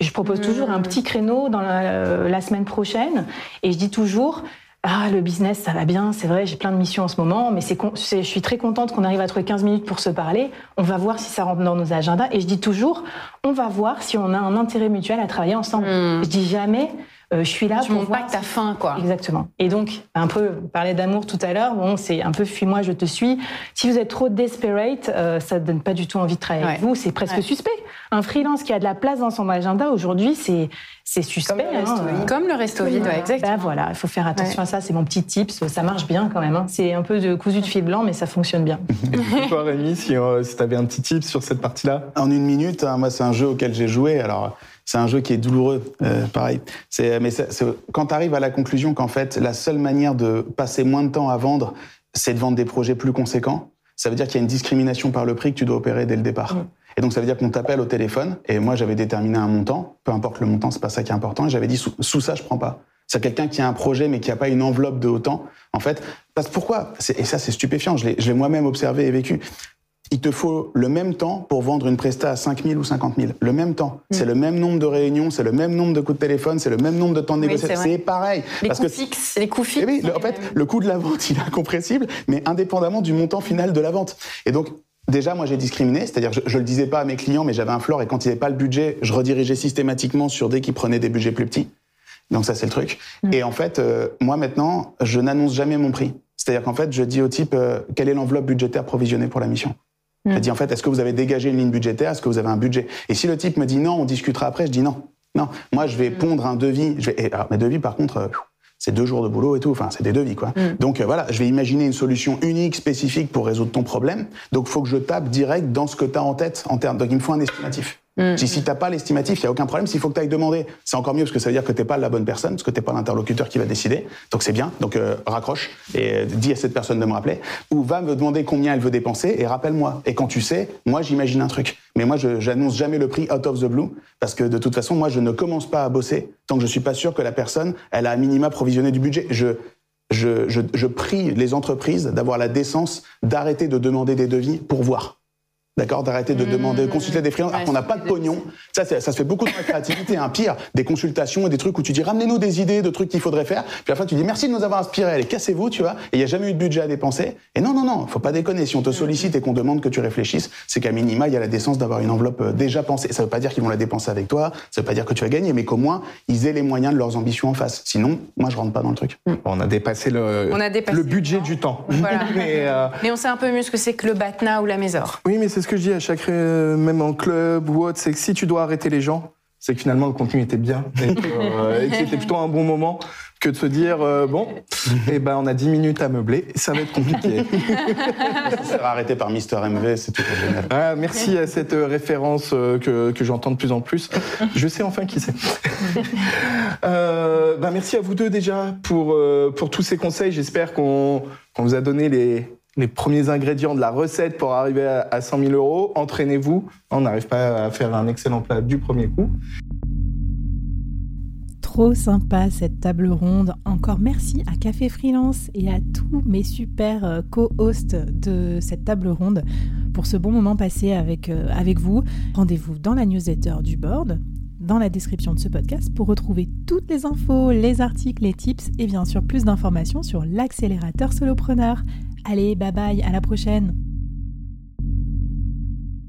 Je propose toujours un mmh. petit créneau dans la, euh, la semaine prochaine et je dis toujours ah, le business, ça va bien, c'est vrai, j'ai plein de missions en ce moment, mais c'est, je suis très contente qu'on arrive à trouver 15 minutes pour se parler. On va voir si ça rentre dans nos agendas. Et je dis toujours, on va voir si on a un intérêt mutuel à travailler ensemble. Hmm. Je dis jamais, je suis là tu pour voir. pas que t'as faim, quoi. Exactement. Et donc, un peu, parler d'amour tout à l'heure, bon, c'est un peu fuis-moi, je te suis. Si vous êtes trop desperate, euh, ça donne pas du tout envie de travailler avec vous. C'est presque suspect. Un freelance qui a de la place dans son agenda aujourd'hui, c'est c'est suspect. Comme le resto, hein. Comme le resto vide, ouais, exactement. Ben voilà, il faut faire attention à ça. C'est mon petit tips. Ça marche bien quand même. Hein. C'est un peu de cousu de fil blanc, mais ça fonctionne bien. Toi, Rémi, si, euh, si tu avais un petit tip sur cette partie-là? En une minute, hein, moi, c'est un jeu auquel j'ai joué. Alors, c'est un jeu qui est douloureux, euh, pareil. C'est, mais c'est, quand tu arrives à la conclusion qu'en fait, la seule manière de passer moins de temps à vendre, c'est de vendre des projets plus conséquents, ça veut dire qu'il y a une discrimination par le prix que tu dois opérer dès le départ. Et donc ça veut dire qu'on t'appelle au téléphone, et moi j'avais déterminé un montant, peu importe le montant, c'est pas ça qui est important, et j'avais dit sous, sous ça je prends pas. C'est quelqu'un qui a un projet mais qui a pas une enveloppe de autant. En fait, parce pourquoi Et ça c'est stupéfiant, je l'ai moi-même observé et vécu il te faut le même temps pour vendre une presta à 5 000 ou 50 000. Le même temps. Mm. C'est le même nombre de réunions, c'est le même nombre de coups de téléphone, c'est le même nombre de temps de négociation. c'est pareil. Les coûts fixes, les coûts fixes. Eh oui, en fait, le coût de la vente, il est incompressible, mais indépendamment du montant final de la vente. Et donc, Déjà, moi, j'ai discriminé, c'est-à-dire je, je le disais pas à mes clients, mais j'avais un floor et quand il n'y avait pas le budget, je redirigeais systématiquement sur dès qu'ils prenaient des budgets plus petits. Donc ça, c'est le truc. Mm. Et en fait, euh, moi maintenant, je n'annonce jamais mon prix. C'est-à-dire qu'en fait, je dis au type euh, quelle est l'enveloppe budgétaire provisionnée pour la mission? Je mm. dis en fait, est-ce que vous avez dégagé une ligne budgétaire? Est-ce que vous avez un budget? Et si le type me dit non, on discutera après, je dis non. Non, moi je vais mm. pondre un devis. Je vais, et, alors, mes devis, par contre, euh, c'est deux jours de boulot et tout. Enfin, c'est des devis, quoi. Mm. Donc euh, voilà, je vais imaginer une solution unique, spécifique pour résoudre ton problème. Donc il faut que je tape direct dans ce que tu as en tête en termes. Donc il me faut un estimatif. Mm. Si, t'as pas l'estimatif, il y a aucun problème. S'il faut que tu ailles demander, c'est encore mieux parce que ça veut dire que t'es pas la bonne personne, parce que t'es pas l'interlocuteur qui va décider. Donc c'est bien. Donc euh, raccroche et euh, dis à cette personne de me rappeler. Ou va me demander combien elle veut dépenser et rappelle-moi. Et quand tu sais, moi j'imagine un truc. Mais moi je j'annonce jamais le prix out of the blue parce que de toute façon moi je ne commence pas à bosser tant que je suis pas sûr que la personne elle a un minima provisionné du budget. Je je, je, je prie les entreprises d'avoir la décence d'arrêter de demander des devis pour voir. D'accord D'arrêter de demander, de consulter des freelances, alors qu'on n'a pas de pognon. Ça, ça se fait beaucoup dans la créativité. Un hein. pire, des consultations et des trucs où tu dis ramenez-nous des idées de trucs qu'il faudrait faire. Puis à la fin, tu dis merci de nous avoir inspiré. Allez, cassez-vous, tu vois. Et il n'y a jamais eu de budget à dépenser. Et non, non, non, faut pas déconner. Si on te sollicite et qu'on demande que tu réfléchisses, c'est qu'à minima, il y a la décence d'avoir une enveloppe euh, déjà pensée. Ça veut pas dire qu'ils vont la dépenser avec toi. Ça veut pas dire que tu vas gagner, mais qu'au moins ils aient les moyens de leurs ambitions en face. Sinon, moi, je rentre pas dans le truc. On a dépassé le, le budget du temps. Euh, mais, on sait un peu mieux ce que c'est que le Batna ou la Mésor. Oui, mais c'est ce que je dis à chaque, euh, même en club ou autre, c'est que si tu dois arrêter les gens, c'est que finalement le contenu était bien et que, euh, c'était plutôt un bon moment que de se dire bon, eh ben on a 10 minutes à meubler, ça va être compliqué. ça sera arrêté par Mister MV, c'est tout génial. Ah, merci à cette référence que, que j'entends de plus en plus. Je sais enfin qui c'est. euh, ben merci à vous deux déjà pour pour tous ces conseils. J'espère qu'on qu'on vous a donné les les premiers ingrédients de la recette pour arriver à 100 000 euros. Entraînez-vous. On n'arrive pas à faire un excellent plat du premier coup. Trop sympa cette table ronde. Encore merci à Café Freelance et à tous mes super euh, co-hosts de cette table ronde pour ce bon moment passé avec, euh, avec vous. Rendez-vous dans la newsletter du board dans la description de ce podcast pour retrouver toutes les infos, les articles, les tips et bien sûr plus d'informations sur l'accélérateur solopreneur. Allez, bye bye, à la prochaine